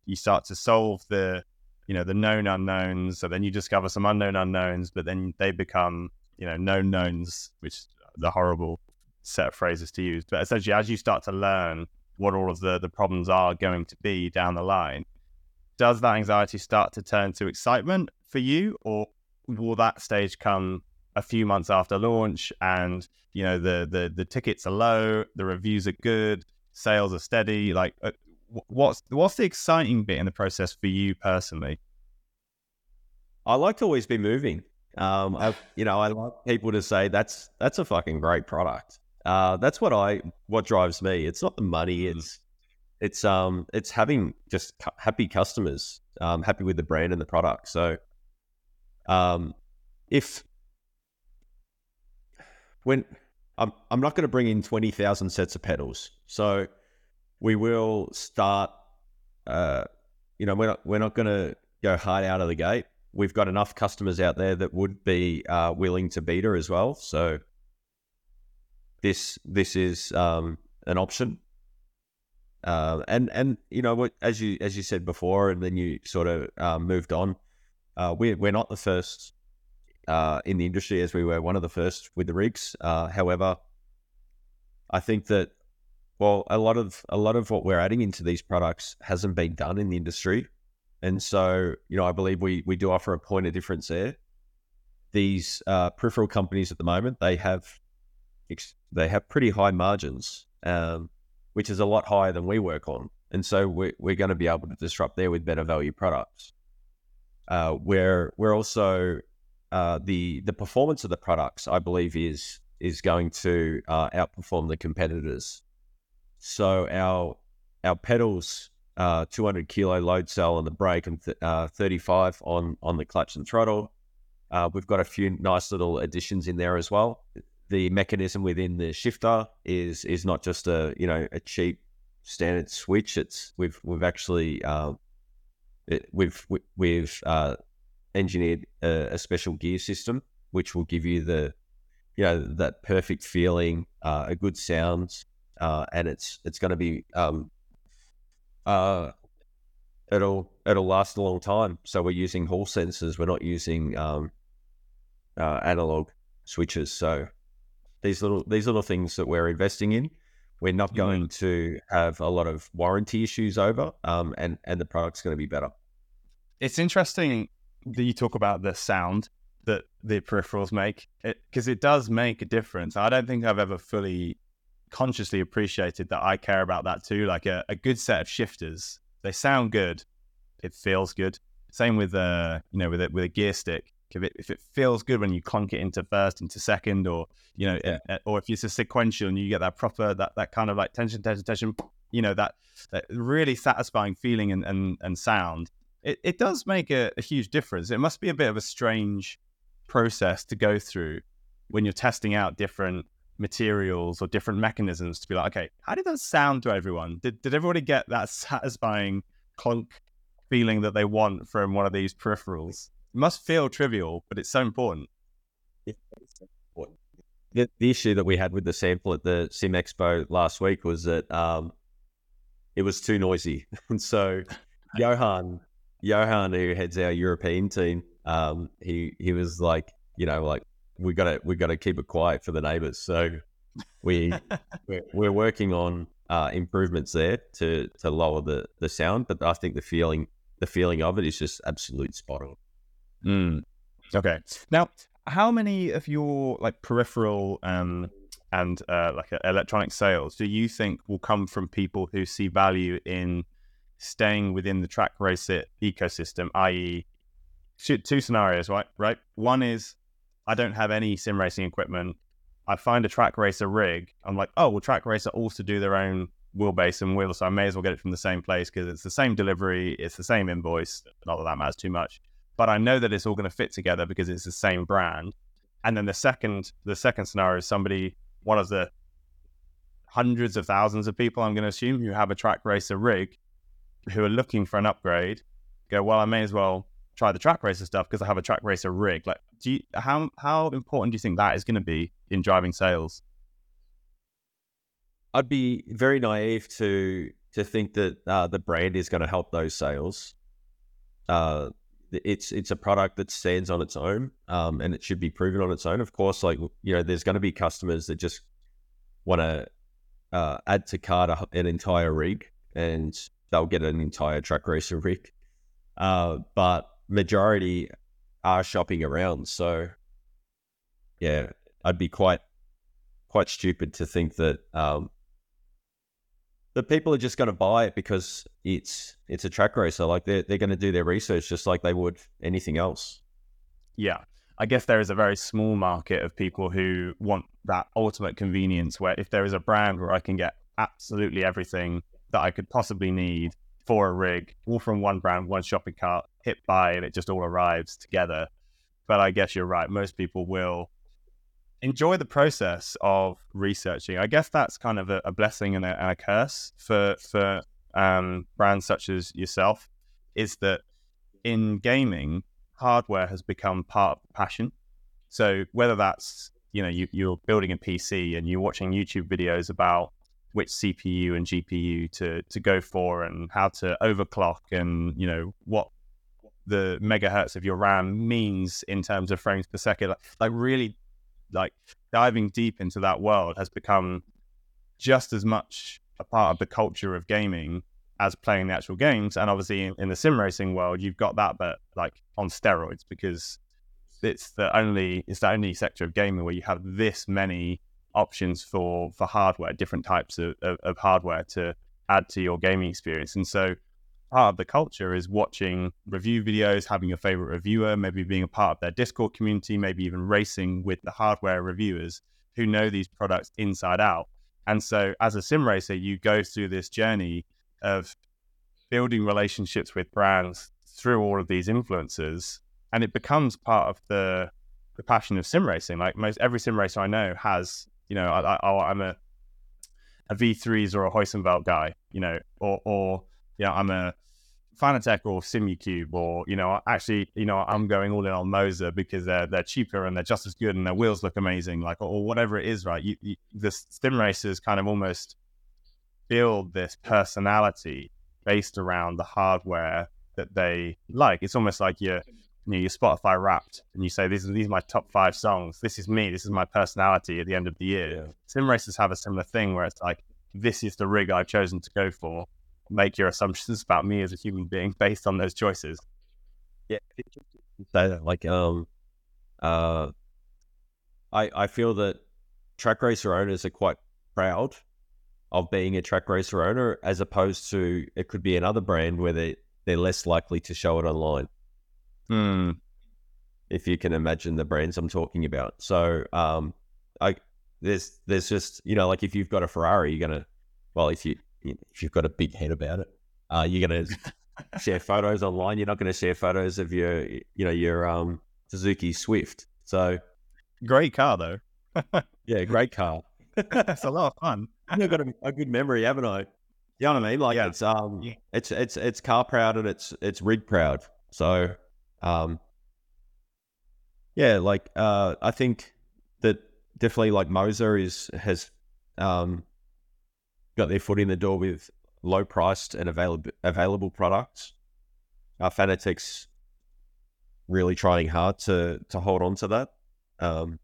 you start to solve the you know the known unknowns, so then you discover some unknown unknowns, but then they become you know known knowns, which the horrible set of phrases to use. But essentially, as you start to learn what all of the the problems are going to be down the line, does that anxiety start to turn to excitement for you, or will that stage come a few months after launch and you know the the the tickets are low, the reviews are good, sales are steady? Like, uh, what's what's the exciting bit in the process for you personally? I like to always be moving. Um, I, you know, I like people to say that's that's a fucking great product. Uh, that's what I what drives me. It's not the money. Mm. It's it's um it's having just happy customers, um, happy with the brand and the product. So, um, if when I'm I'm not going to bring in twenty thousand sets of pedals, so we will start. Uh, you know, we're not we're not going to go hard out of the gate. We've got enough customers out there that would be uh, willing to beta as well. So this this is um, an option. Uh, and and you know as you as you said before, and then you sort of um, moved on. Uh, we're we're not the first uh, in the industry as we were one of the first with the rigs. Uh, however, I think that well, a lot of a lot of what we're adding into these products hasn't been done in the industry, and so you know I believe we we do offer a point of difference there. These uh, peripheral companies at the moment they have they have pretty high margins, um, which is a lot higher than we work on, and so we're we're going to be able to disrupt there with better value products. Uh, where we're also uh, the the performance of the products, I believe, is is going to uh, outperform the competitors. So our our pedals, uh, 200 kilo load cell on the brake and th- uh, 35 on on the clutch and throttle. Uh, we've got a few nice little additions in there as well. The mechanism within the shifter is is not just a you know a cheap standard switch. It's we've we've actually um, it, we've we- we've uh, engineered a, a special gear system which will give you the you know that perfect feeling, uh, a good sound, uh, and it's it's going to be um, uh, it'll it'll last a long time. So we're using hall sensors. We're not using um, uh, analog switches. So these little these little things that we're investing in, we're not going to have a lot of warranty issues over, um, and and the product's going to be better. It's interesting that you talk about the sound that the peripherals make because it, does make a difference. I don't think I've ever fully consciously appreciated that I care about that too. Like a, a good set of shifters, they sound good, it feels good. Same with uh, you know, with a, with a gear stick. If it if it feels good when you clunk it into first, into second, or you know, Yeah. uh, or if it's a sequential and you get that proper that that kind of like tension, tension, tension, you know, that, that really satisfying feeling and and, and sound. It, it does make a, a huge difference. It must be a bit of a strange process to go through when you're testing out different materials or different mechanisms to be like, okay, how did that sound to everyone? Did, did everybody get that satisfying clunk feeling that they want from one of these peripherals? It must feel trivial, but it's so important. the, the issue that we had with the sample at the Sim Expo last week was that um, it was too noisy, *laughs* and so *laughs* Johan, Johan, who heads our European team, um, he he was like, you know, like we got to we got to keep it quiet for the neighbors. So we *laughs* we're, we're working on uh, improvements there to to lower the the sound, but I think the feeling the feeling of it is just absolute spot on. Mm. Okay. Now, how many of your like peripheral um, and uh, like uh, electronic sales do you think will come from people who see value in staying within the Trak Racer ecosystem? I.e., two scenarios, right? Right. One is I don't have any sim racing equipment. I find a Trak Racer rig. I'm like, oh, well, Trak Racer also do their own wheelbase and wheels, so I may as well get it from the same place because it's the same delivery, it's the same invoice. Not that that matters too much, but I know that it's all going to fit together because it's the same brand. And then the second, the second scenario is somebody, one of the hundreds of thousands of people I'm going to assume who have a Trak Racer rig, who are looking for an upgrade, go, well, I may as well try the Trak Racer stuff because I have a Trak Racer rig. Like, do you, how how important do you think that is going to be in driving sales? I'd be very naive to to think that uh, the brand is going to help those sales. Uh, it's it's a product that stands on its own, um, and it should be proven on its own. Of course, like you know, there's going to be customers that just want to uh, add to cart an entire rig, and they'll get an entire Trak Racer rig. Uh, but majority are shopping around. So, yeah, I'd be quite quite stupid to think that um, that people are just going to buy it because it's it's a Trak Racer. Like they're they're going to do their research just like they would anything else. Yeah, I guess there is a very small market of people who want that ultimate convenience. Where if there is a brand where I can get absolutely everything that I could possibly need for a rig, all from one brand, one shopping cart, hit buy, and it just all arrives together. But I guess you're right. Most people will enjoy the process of researching. I guess that's kind of a, a blessing and a, and a, curse for for um, brands such as yourself. Is that in gaming, hardware has become part of passion. So whether that's you know you, you're building a PC and you're watching YouTube videos about which CPU and GPU to to go for and how to overclock and you know what the megahertz of your RAM means in terms of frames per second. Like, like really, like diving deep into that world has become just as much a part of the culture of gaming as playing the actual games. And obviously, in, in the sim racing world, you've got that, but like on steroids because it's the only it's the only sector of gaming where you have this many options for for hardware, different types of, of, of hardware to add to your gaming experience. And so part of the culture is watching review videos, having a favorite reviewer, maybe being a part of their Discord community, maybe even racing with the hardware reviewers who know these products inside out. And so as a sim racer, you go through this journey of building relationships with brands through all of these influencers. And it becomes part of the the passion of sim racing. Like most every sim racer I know has you know, I, I, I'm a a V3s or a Heusinkveld guy, you know, or or yeah, I'm a Fanatec or Simucube, or you know, actually, you know, I'm going all in on Moza because they're they're cheaper and they're just as good and their wheels look amazing, like or, whatever it is, right? You, you, the sim racers kind of almost build this personality based around the hardware that they like. It's almost like you're you know, your Spotify Wrapped, and you say these are these are my top five songs. This is me. This is my personality at the end of the year. Yeah. Sim racers have a similar thing where it's like this is the rig I've chosen to go for. Make your assumptions about me as a human being based on those choices. Yeah, like um, uh, I I feel that Trak Racer owners are quite proud of being a Trak Racer owner, as opposed to it could be another brand where they they're less likely to show it online. Hmm. If you can imagine the brands I'm talking about. So, um, I there's there's just you know like if you've got a Ferrari, you're gonna well if you if you've got a big head about it, uh, you're gonna *laughs* share photos online. You're not gonna share photos of your you know your um Suzuki Swift. So great car though. *laughs* yeah, great car. That's a lot of fun. I've got a, a, good memory, haven't I? You know what I mean? Like yeah. it's um, yeah. it's it's it's car proud and it's it's rig proud. So um, yeah, like uh, I think that definitely like Moza is has um, got their foot in the door with low priced and available available products. uh, Fanatec's really trying hard to to hold on to that. Um,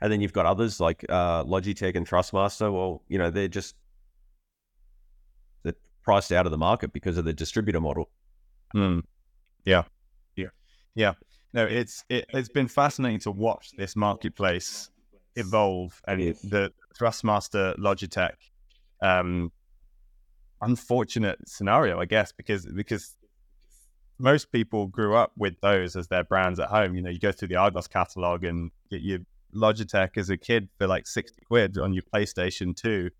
and then you've got others like uh, Logitech and Thrustmaster. Well, you know, they're just they're priced out of the market because of the distributor model. Mm. Yeah, yeah, yeah. No, it's it, it's been fascinating to watch this marketplace evolve and Yes. the Thrustmaster Logitech. Um, unfortunate scenario, I guess, because because most people grew up with those as their brands at home. You know, you go through the Argos catalog and get your Logitech as a kid for like sixty quid on your PlayStation Two.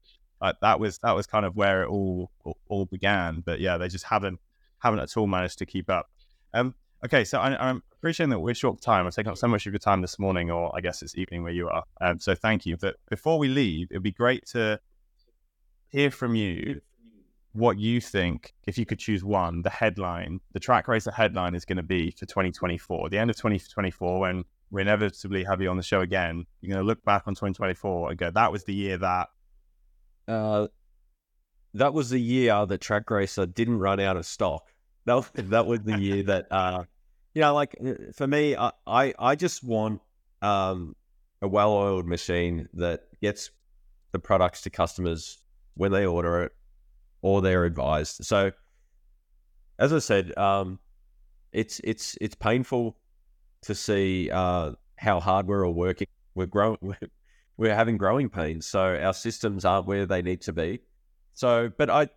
Like that was that was kind of where it all all began. But yeah, they just haven't haven't at all managed to keep up. Um, okay, so I, I'm appreciating that we're short time. I've taken up so much of your time this morning, or I guess it's evening where you are. Um, so thank you. But before we leave, it'd be great to hear from you what you think, if you could choose one, the headline, the Trak Racer headline is going to be for 2024, the end of 2024, when we inevitably have you on the show again. You're going to look back on 2024 and go, that was the year that. Uh, that was the year that Trak Racer didn't run out of stock. That was, that was the year that, uh, you know, like uh, for me, I, I, I just want um, a well oiled machine that gets the products to customers when they order it or they're advised. So, as I said, um, it's it's it's painful to see uh, how hard we're all working. We're growing. *laughs* We're having growing pains, so our systems aren't where they need to be. So, but I,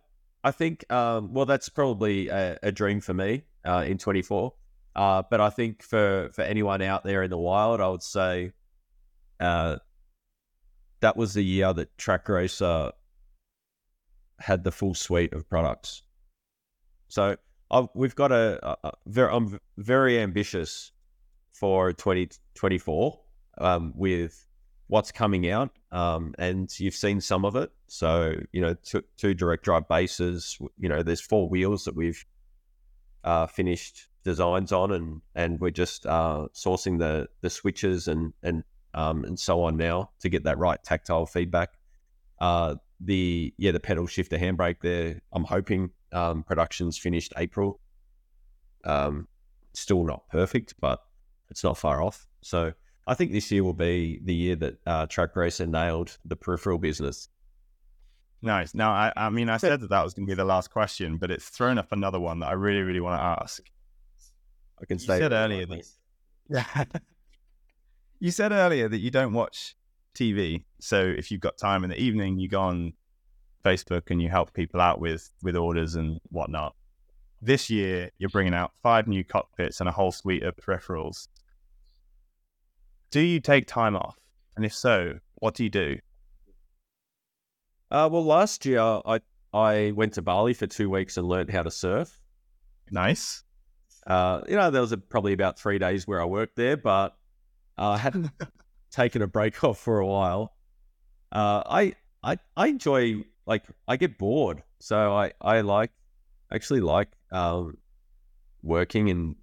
I think, um, well, that's probably a, a dream for me uh, in 24. Uh, but I think for for anyone out there in the wild, I would say, uh, that was the year that Trak Racer had the full suite of products. So I've, we've got a, a, a very, I'm very ambitious for 2024 um, with what's coming out, um, and you've seen some of it. So you know, two, two direct drive bases. You know, there's four wheels that we've uh, finished designs on, and and we're just uh, sourcing the the switches and and um, and so on now to get that right tactile feedback. Uh, the yeah, the pedal shifter handbrake there. I'm hoping um, production's finished April. Um, still not perfect, but it's not far off. So I think this year will be the year that uh, Trak Racer nailed the peripheral business. Nice. Now, I, I mean, I said that that was going to be the last question, but it's thrown up another one that I really, really want to ask. I can You say said earlier that Yeah. *laughs* you said earlier that you don't watch TV. So if you've got time in the evening, you go on Facebook and you help people out with with orders and whatnot. This year, you're bringing out five new cockpits and a whole suite of peripherals. Do you take time off? And if so, what do you do? Uh, well, last year I I went to Bali for two weeks and learned how to surf. Nice. Uh, you know, there was a, probably about three days where I worked there, but uh, I hadn't *laughs* taken a break off for a while. Uh, I I I enjoy like I get bored, so I I like actually like um, working and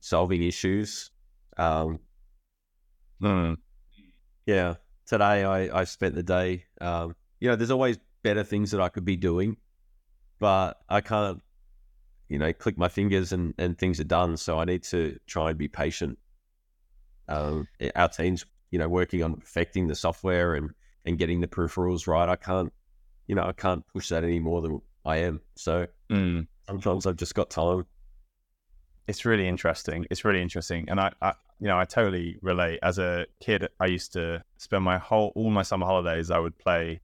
solving issues. Um, Hmm. yeah, today I I spent the day. Um, you know, there's always better things that I could be doing, but I can't. You know, click my fingers and, and things are done. So I need to try and be patient. Um, our team's, you know, working on perfecting the software and, and getting the peripherals right. I can't, you know, I can't push that any more than I am. So Hmm. sometimes I've just got time. It's really interesting. It's really interesting, and I, I, you know, I totally relate. As a kid, I used to spend my whole all my summer holidays. I would play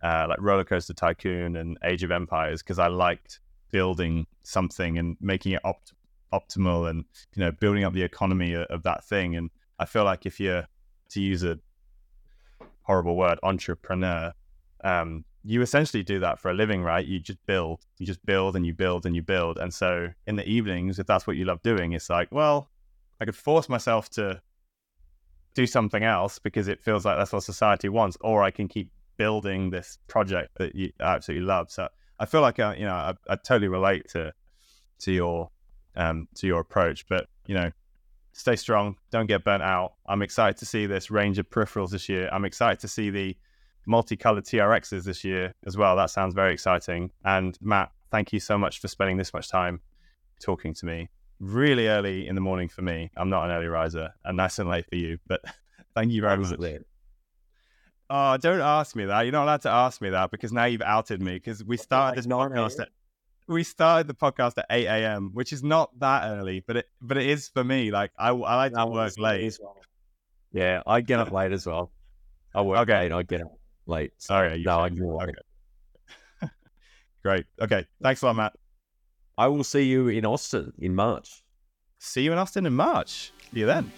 uh, like Roller Coaster Tycoon and Age of Empires because I liked building something and making it opt- optimal, and you know, building up the economy of, of that thing. And I feel like if you're to use a horrible word, entrepreneur, um, you essentially do that for a living, right? You just build, you just build and you build and you build. And so in the evenings, if that's what you love doing, it's like, well, I could force myself to do something else because it feels like that's what society wants, or I can keep building this project that you absolutely love. So I feel like, uh, you know, I, I totally relate to to your um, to your approach. But you know, stay strong, don't get burnt out. I'm excited to see this range of peripherals this year. I'm excited to see the multicolored TRXs this year as well. That sounds very exciting. And Matt, thank you so much for spending this much time talking to me really early in the morning for me. I'm not an early riser, and nice and late for you. But *laughs* thank you very much. Oh, don't ask me that. You're not allowed to ask me that because now you've outed me. Because we started this podcast at we started the podcast at 8 a.m., which is not that early, but it but it is for me. Like I, I like to work late. Well. Yeah, I get up late as well. I work Okay. late. I get up late. Sorry, oh, you no, I work. okay. *laughs* Great. Okay. Thanks a lot, Matt. I will see you in Austin in March. See you in Austin in March. See you then.